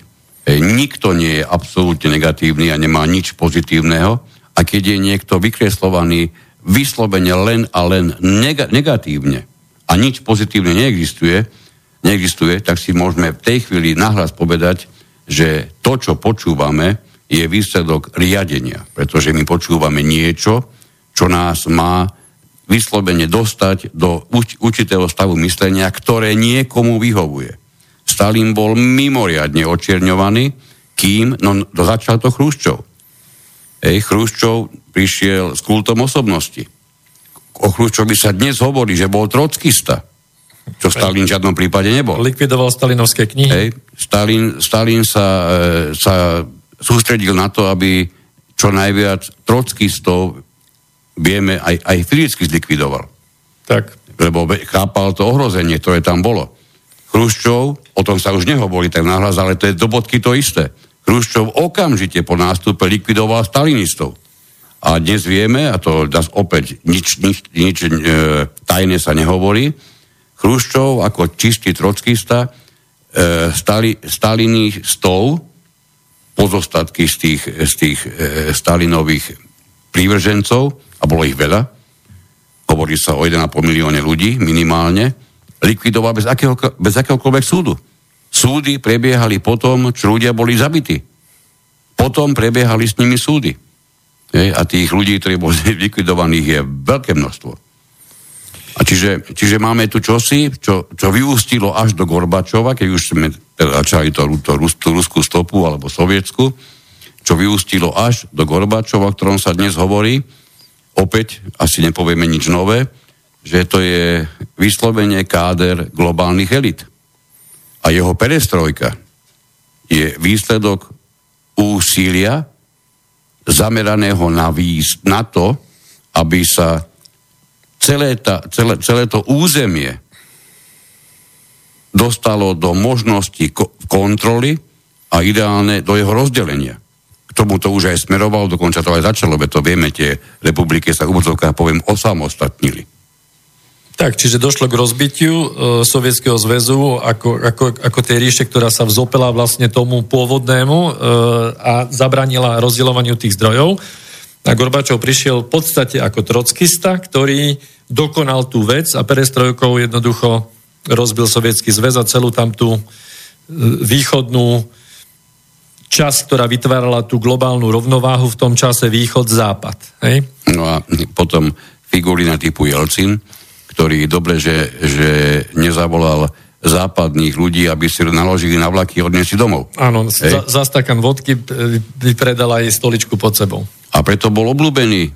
Nikto nie je absolútne negatívny a nemá nič pozitívneho a keď je niekto vykreslovaný vyslovene len a len neg- negatívne a nič pozitívne neexistuje, neexistuje, tak si môžeme v tej chvíli nahlas povedať, že to, čo počúvame, je výsledok riadenia. Pretože my počúvame niečo, čo nás má vyslovene dostať do určitého stavu myslenia, ktoré niekomu vyhovuje. Stalin bol mimoriadne očierňovaný, kým, no začal to Chruščov. Ej, Chruščov prišiel s kultom osobnosti. O Chruščovi sa dnes hovorí, že bol trockista, čo Stalin v žiadnom prípade nebol. Likvidoval stalinovské knihy. Ej, Stalin, Stalin sa, e, sa sústredil na to, aby čo najviac trockistov vieme, aj, aj fyzicky zlikvidoval. Tak. Lebo chápal to ohrozenie, ktoré tam bolo. Chruščov, o tom sa už nehovorí tak nahlas, ale to je do bodky to isté. Chruščov okamžite po nástupe likvidoval stalinistov. A dnes vieme, a to opäť nič, nič, nič e, tajné sa nehovorí, Chruščov ako čistý trockista e, stali, stalinistov, pozostatky z tých, z tých e, stalinových prívržencov, a bolo ich veľa, hovorí sa o 1,5 milióne ľudí minimálne, likvidoval bez, akého, bez akéhokoľvek súdu. Súdy prebiehali potom, čo ľudia boli zabití. Potom prebiehali s nimi súdy. Hej, a tých ľudí, ktorí boli likvidovaných, je veľké množstvo. A čiže, čiže máme tu čosi, čo, čo vyústilo až do Gorbačova, keď už sme začali to, to, tú ruskú stopu alebo sovietsku, čo vyústilo až do Gorbačova, o ktorom sa dnes hovorí, opäť asi nepovieme nič nové, že to je vyslovene káder globálnych elit. A jeho perestrojka je výsledok úsilia zameraného na, výs, na to, aby sa celé, ta, celé, celé to územie dostalo do možnosti ko- kontroly a ideálne do jeho rozdelenia tomu to už aj smerovalo, dokonca to aj začalo, veď to vieme, tie republiky sa úvodzovkách poviem osamostatnili. Tak, čiže došlo k rozbitiu e, Sovietskeho zväzu ako, ako, ako tej ríše, ktorá sa vzopela vlastne tomu pôvodnému e, a zabranila rozdielovaniu tých zdrojov. A Gorbačov prišiel v podstate ako trockista, ktorý dokonal tú vec a perestrojkou jednoducho rozbil Sovietský zväz a celú tam tú e, východnú čas, ktorá vytvárala tú globálnu rovnováhu v tom čase východ-západ. Hej? No a potom figurina typu Jelcin, ktorý dobre, že, že nezavolal západných ľudí, aby si naložili na vlaky a odniesli domov. Áno, za, za stakan vodky vypredal aj stoličku pod sebou. A preto bol obľúbený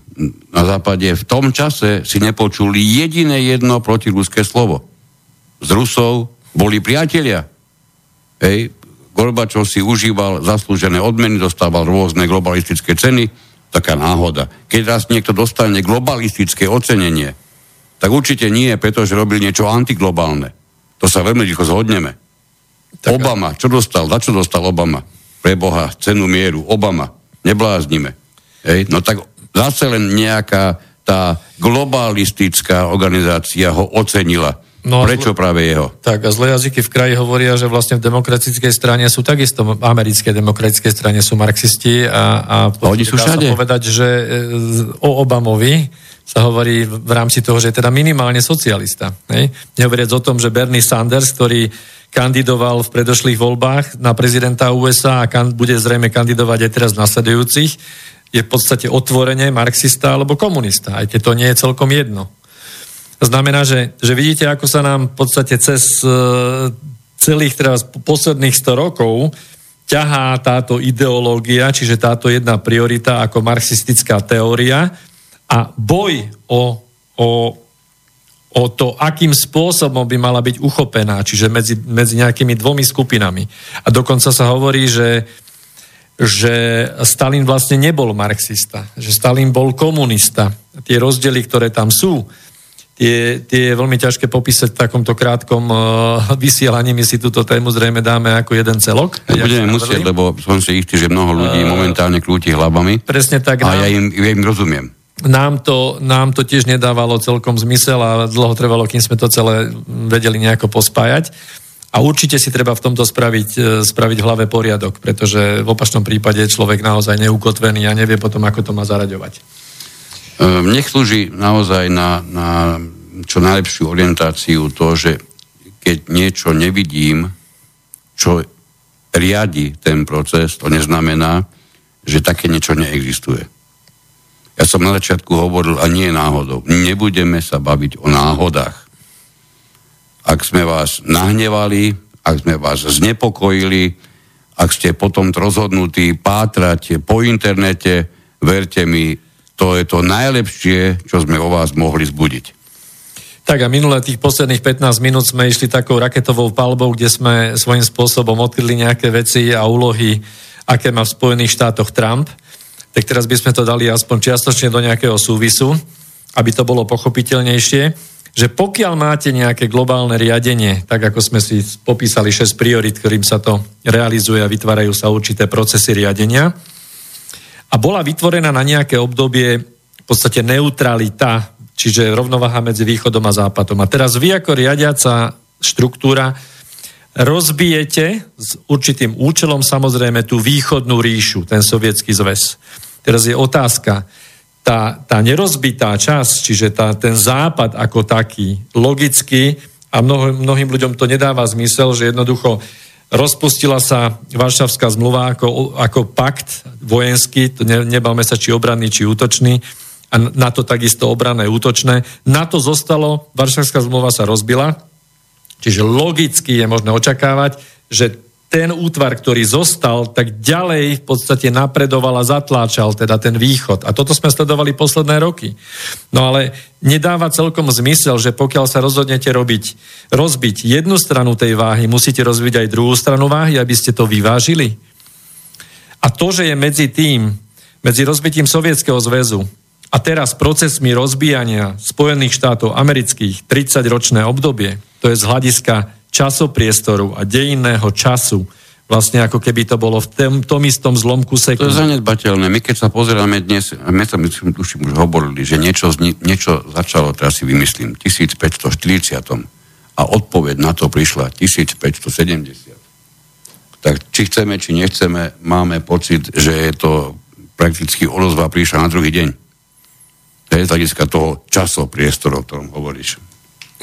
na západe. V tom čase si nepočuli jediné jedno protiruské slovo. Z Rusov boli priatelia. Hej, Gorbačov si užíval zaslúžené odmeny, dostával rôzne globalistické ceny, taká náhoda. Keď raz niekto dostane globalistické ocenenie, tak určite nie, pretože robil niečo antiglobálne. To sa veľmi rýchlo zhodneme. Tak Obama, čo dostal? Za čo dostal Obama? Pre Boha, cenu mieru. Obama. Nebláznime. Hej? No tak zase len nejaká tá globalistická organizácia ho ocenila No, Prečo práve jeho? Tak a zlé jazyky v kraji hovoria, že vlastne v demokratickej strane sú takisto, americkej demokratickej strane sú marxisti a, a, a oni sú všade. sa povedať, že e, o Obamovi sa hovorí v rámci toho, že je teda minimálne socialista. Hej? Nehovoriac o tom, že Bernie Sanders, ktorý kandidoval v predošlých voľbách na prezidenta USA a kan, bude zrejme kandidovať aj teraz v nasledujúcich, je v podstate otvorene marxista alebo komunista, aj keď to nie je celkom jedno. Znamená, že, že vidíte, ako sa nám v podstate cez uh, celých teraz posledných 100 rokov ťahá táto ideológia, čiže táto jedna priorita ako marxistická teória a boj o, o, o to, akým spôsobom by mala byť uchopená, čiže medzi, medzi nejakými dvomi skupinami. A dokonca sa hovorí, že, že Stalin vlastne nebol marxista, že Stalin bol komunista. Tie rozdiely, ktoré tam sú, tie, tie je veľmi ťažké popísať v takomto krátkom uh, vysielaní. My si túto tému zrejme dáme ako jeden celok. Ja budeme musieť, lebo som si istý, že mnoho ľudí uh, momentálne krúti hlavami. Presne tak. A nám, ja, im, ja im rozumiem. Nám to, nám to tiež nedávalo celkom zmysel a dlho trvalo, kým sme to celé vedeli nejako pospájať. A určite si treba v tomto spraviť, e, spraviť hlave poriadok, pretože v opačnom prípade je človek naozaj neukotvený a nevie potom, ako to má zaraďovať. Ehm, nech slúži naozaj na, na čo najlepšiu orientáciu to, že keď niečo nevidím, čo riadi ten proces, to neznamená, že také niečo neexistuje. Ja som na začiatku hovoril, a nie náhodou, nebudeme sa baviť o náhodách. Ak sme vás nahnevali, ak sme vás znepokojili, ak ste potom rozhodnutí pátrať po internete, verte mi, to je to najlepšie, čo sme o vás mohli zbudiť. Tak a minulé tých posledných 15 minút sme išli takou raketovou palbou, kde sme svojím spôsobom odkryli nejaké veci a úlohy, aké má v Spojených štátoch Trump. Tak teraz by sme to dali aspoň čiastočne do nejakého súvisu, aby to bolo pochopiteľnejšie, že pokiaľ máte nejaké globálne riadenie, tak ako sme si popísali 6 priorit, ktorým sa to realizuje a vytvárajú sa určité procesy riadenia, a bola vytvorená na nejaké obdobie v podstate neutralita čiže rovnováha medzi východom a západom. A teraz vy ako riadiaca štruktúra rozbijete s určitým účelom samozrejme tú východnú ríšu, ten sovietský zväz. Teraz je otázka, tá, tá nerozbitá časť, čiže tá, ten západ ako taký, logicky, a mnoho, mnohým ľuďom to nedáva zmysel, že jednoducho rozpustila sa Varšavská zmluva ako, ako pakt vojenský, to ne, nebavme sa či obranný, či útočný, a na to takisto obrané útočné. Na to zostalo, Varšavská zmluva sa rozbila, čiže logicky je možné očakávať, že ten útvar, ktorý zostal, tak ďalej v podstate napredoval a zatláčal teda ten východ. A toto sme sledovali posledné roky. No ale nedáva celkom zmysel, že pokiaľ sa rozhodnete robiť, rozbiť jednu stranu tej váhy, musíte rozbiť aj druhú stranu váhy, aby ste to vyvážili. A to, že je medzi tým, medzi rozbitím Sovietskeho zväzu a teraz procesmi rozbíjania Spojených štátov amerických 30-ročné obdobie, to je z hľadiska časopriestoru a dejinného času, vlastne ako keby to bolo v tom, tom istom zlomku sekundy. To je zanedbateľné. My keď sa pozeráme dnes, my sa myslím, už hovorili, že niečo, niečo začalo, teraz si vymyslím, 1540 a odpoveď na to prišla 1570. Tak či chceme, či nechceme, máme pocit, že je to prakticky odozva prišla na druhý deň. To je z hľadiska toho časopriestoru, o ktorom hovoríš.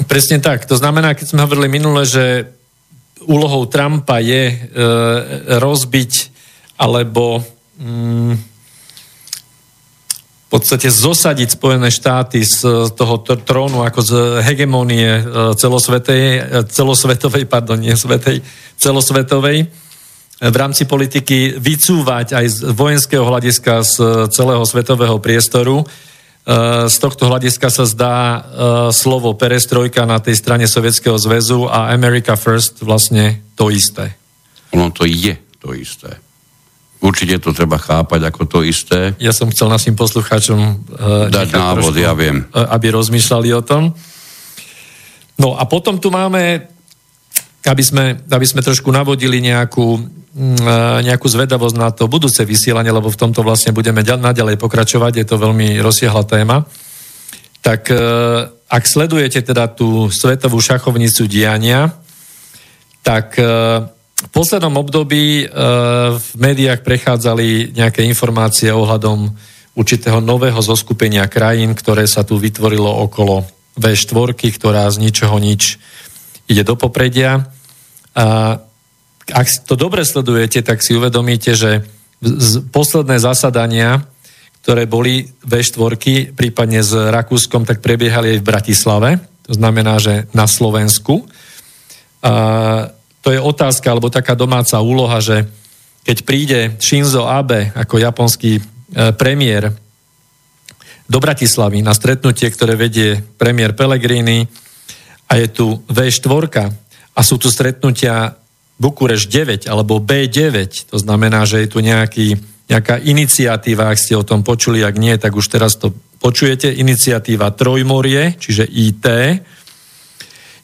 Presne tak. To znamená, keď sme hovorili minule, že úlohou Trumpa je e, rozbiť alebo mm, v podstate zosadiť Spojené štáty z toho trónu ako z hegemónie e, celosvetej, e, celosvetovej, pardon, nie svetej, celosvetovej e, v rámci politiky vycúvať aj z vojenského hľadiska z celého svetového priestoru z tohto hľadiska sa zdá eh, slovo perestrojka na tej strane Sovietskeho zväzu a America First vlastne to isté. Ono to je to isté. Určite to treba chápať ako to isté. Ja som chcel našim poslucháčom uh, dať návod, trošku, ja viem. aby rozmýšľali o tom. No a potom tu máme, aby sme, aby sme trošku navodili nejakú Mm, nejakú zvedavosť na to budúce vysielanie, lebo v tomto vlastne budeme naďalej pokračovať, je to veľmi rozsiahla téma. Tak e, ak sledujete teda tú svetovú šachovnicu diania, tak e, v poslednom období e, v médiách prechádzali nejaké informácie ohľadom určitého nového zoskupenia krajín, ktoré sa tu vytvorilo okolo V4, ktorá z ničoho nič ide do popredia. A ak to dobre sledujete, tak si uvedomíte, že posledné zasadania, ktoré boli V4, prípadne s Rakúskom, tak prebiehali aj v Bratislave, to znamená, že na Slovensku. A to je otázka, alebo taká domáca úloha, že keď príde Shinzo Abe ako japonský e, premiér do Bratislavy na stretnutie, ktoré vedie premiér Pellegrini a je tu V4 a sú tu stretnutia Bukureš 9 alebo B9, to znamená, že je tu nejaký, nejaká iniciatíva, ak ste o tom počuli, ak nie, tak už teraz to počujete, iniciatíva Trojmorie, čiže IT,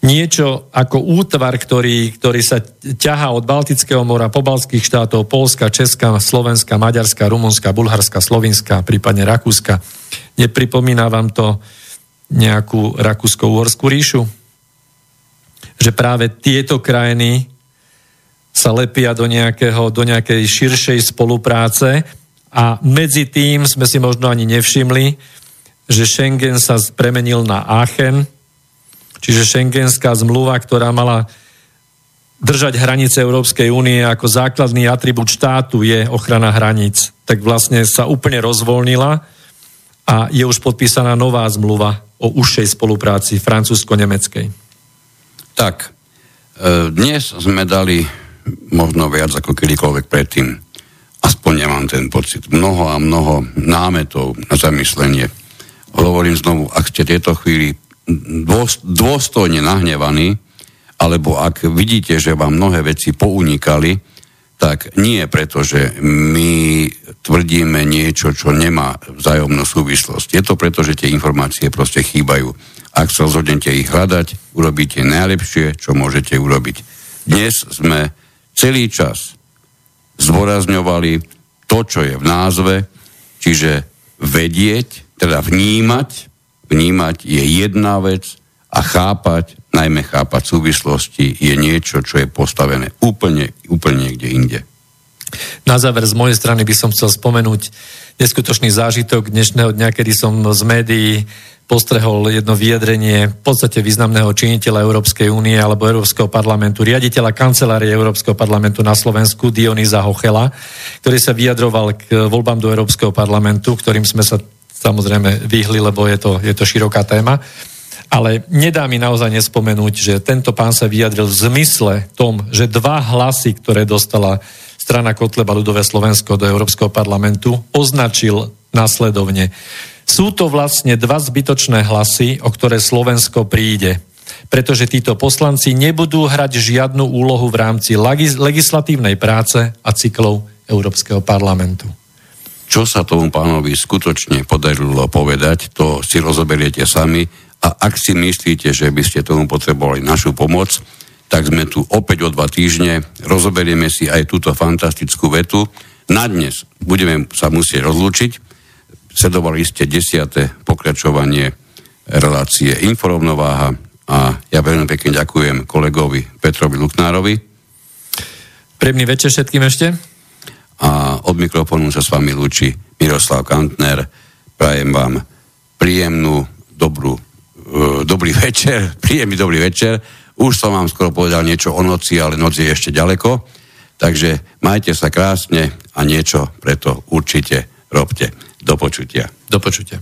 niečo ako útvar, ktorý, ktorý sa ťahá od Baltického mora, pobalských štátov, Polska, Česka, Slovenska, Maďarska, Rumunska, Bulharska, Slovinska, prípadne Rakúska. Nepripomína vám to nejakú Rakúsko-Uhorskú ríšu? Že práve tieto krajiny sa lepia do, nejakého, do nejakej širšej spolupráce a medzi tým sme si možno ani nevšimli, že Schengen sa premenil na Aachen, čiže šengenská zmluva, ktorá mala držať hranice Európskej únie ako základný atribút štátu je ochrana hraníc, tak vlastne sa úplne rozvolnila a je už podpísaná nová zmluva o užšej spolupráci francúzsko-nemeckej. Tak, e, dnes sme dali možno viac ako kedykoľvek predtým. Aspoň nemám ten pocit. Mnoho a mnoho námetov na zamyslenie. Hovorím znovu, ak ste tieto chvíli dôstojne nahnevaní, alebo ak vidíte, že vám mnohé veci pounikali, tak nie preto, že my tvrdíme niečo, čo nemá vzájomnú súvislosť. Je to preto, že tie informácie proste chýbajú. Ak sa rozhodnete ich hľadať, urobíte najlepšie, čo môžete urobiť. Dnes sme celý čas zvorazňovali to, čo je v názve, čiže vedieť, teda vnímať, vnímať je jedna vec a chápať najmä chápať súvislosti, je niečo, čo je postavené úplne, úplne niekde inde. Na záver z mojej strany by som chcel spomenúť neskutočný zážitok dnešného dňa, kedy som z médií postrehol jedno vyjadrenie v podstate významného činiteľa Európskej únie alebo Európskeho parlamentu, riaditeľa kancelárie Európskeho parlamentu na Slovensku Dionýza Hochela, ktorý sa vyjadroval k voľbám do Európskeho parlamentu, ktorým sme sa samozrejme vyhli, lebo je to, je to široká téma. Ale nedá mi naozaj nespomenúť, že tento pán sa vyjadril v zmysle tom, že dva hlasy, ktoré dostala strana Kotleba ľudové Slovensko do Európskeho parlamentu, označil následovne. Sú to vlastne dva zbytočné hlasy, o ktoré Slovensko príde pretože títo poslanci nebudú hrať žiadnu úlohu v rámci legislatívnej práce a cyklov Európskeho parlamentu. Čo sa tomu pánovi skutočne podarilo povedať, to si rozoberiete sami a ak si myslíte, že by ste tomu potrebovali našu pomoc, tak sme tu opäť o dva týždne, rozoberieme si aj túto fantastickú vetu. Na dnes budeme sa musieť rozlúčiť. Sledovali ste desiate pokračovanie relácie Inforovnováha a ja veľmi pekne ďakujem kolegovi Petrovi Luknárovi. Príjemný večer všetkým ešte. A od mikrofónu sa s vami lúči Miroslav Kantner. Prajem vám príjemnú, dobrú dobrý večer, príjemný dobrý večer. Už som vám skoro povedal niečo o noci, ale noc je ešte ďaleko. Takže majte sa krásne a niečo preto určite robte. Do počutia. Do počutia.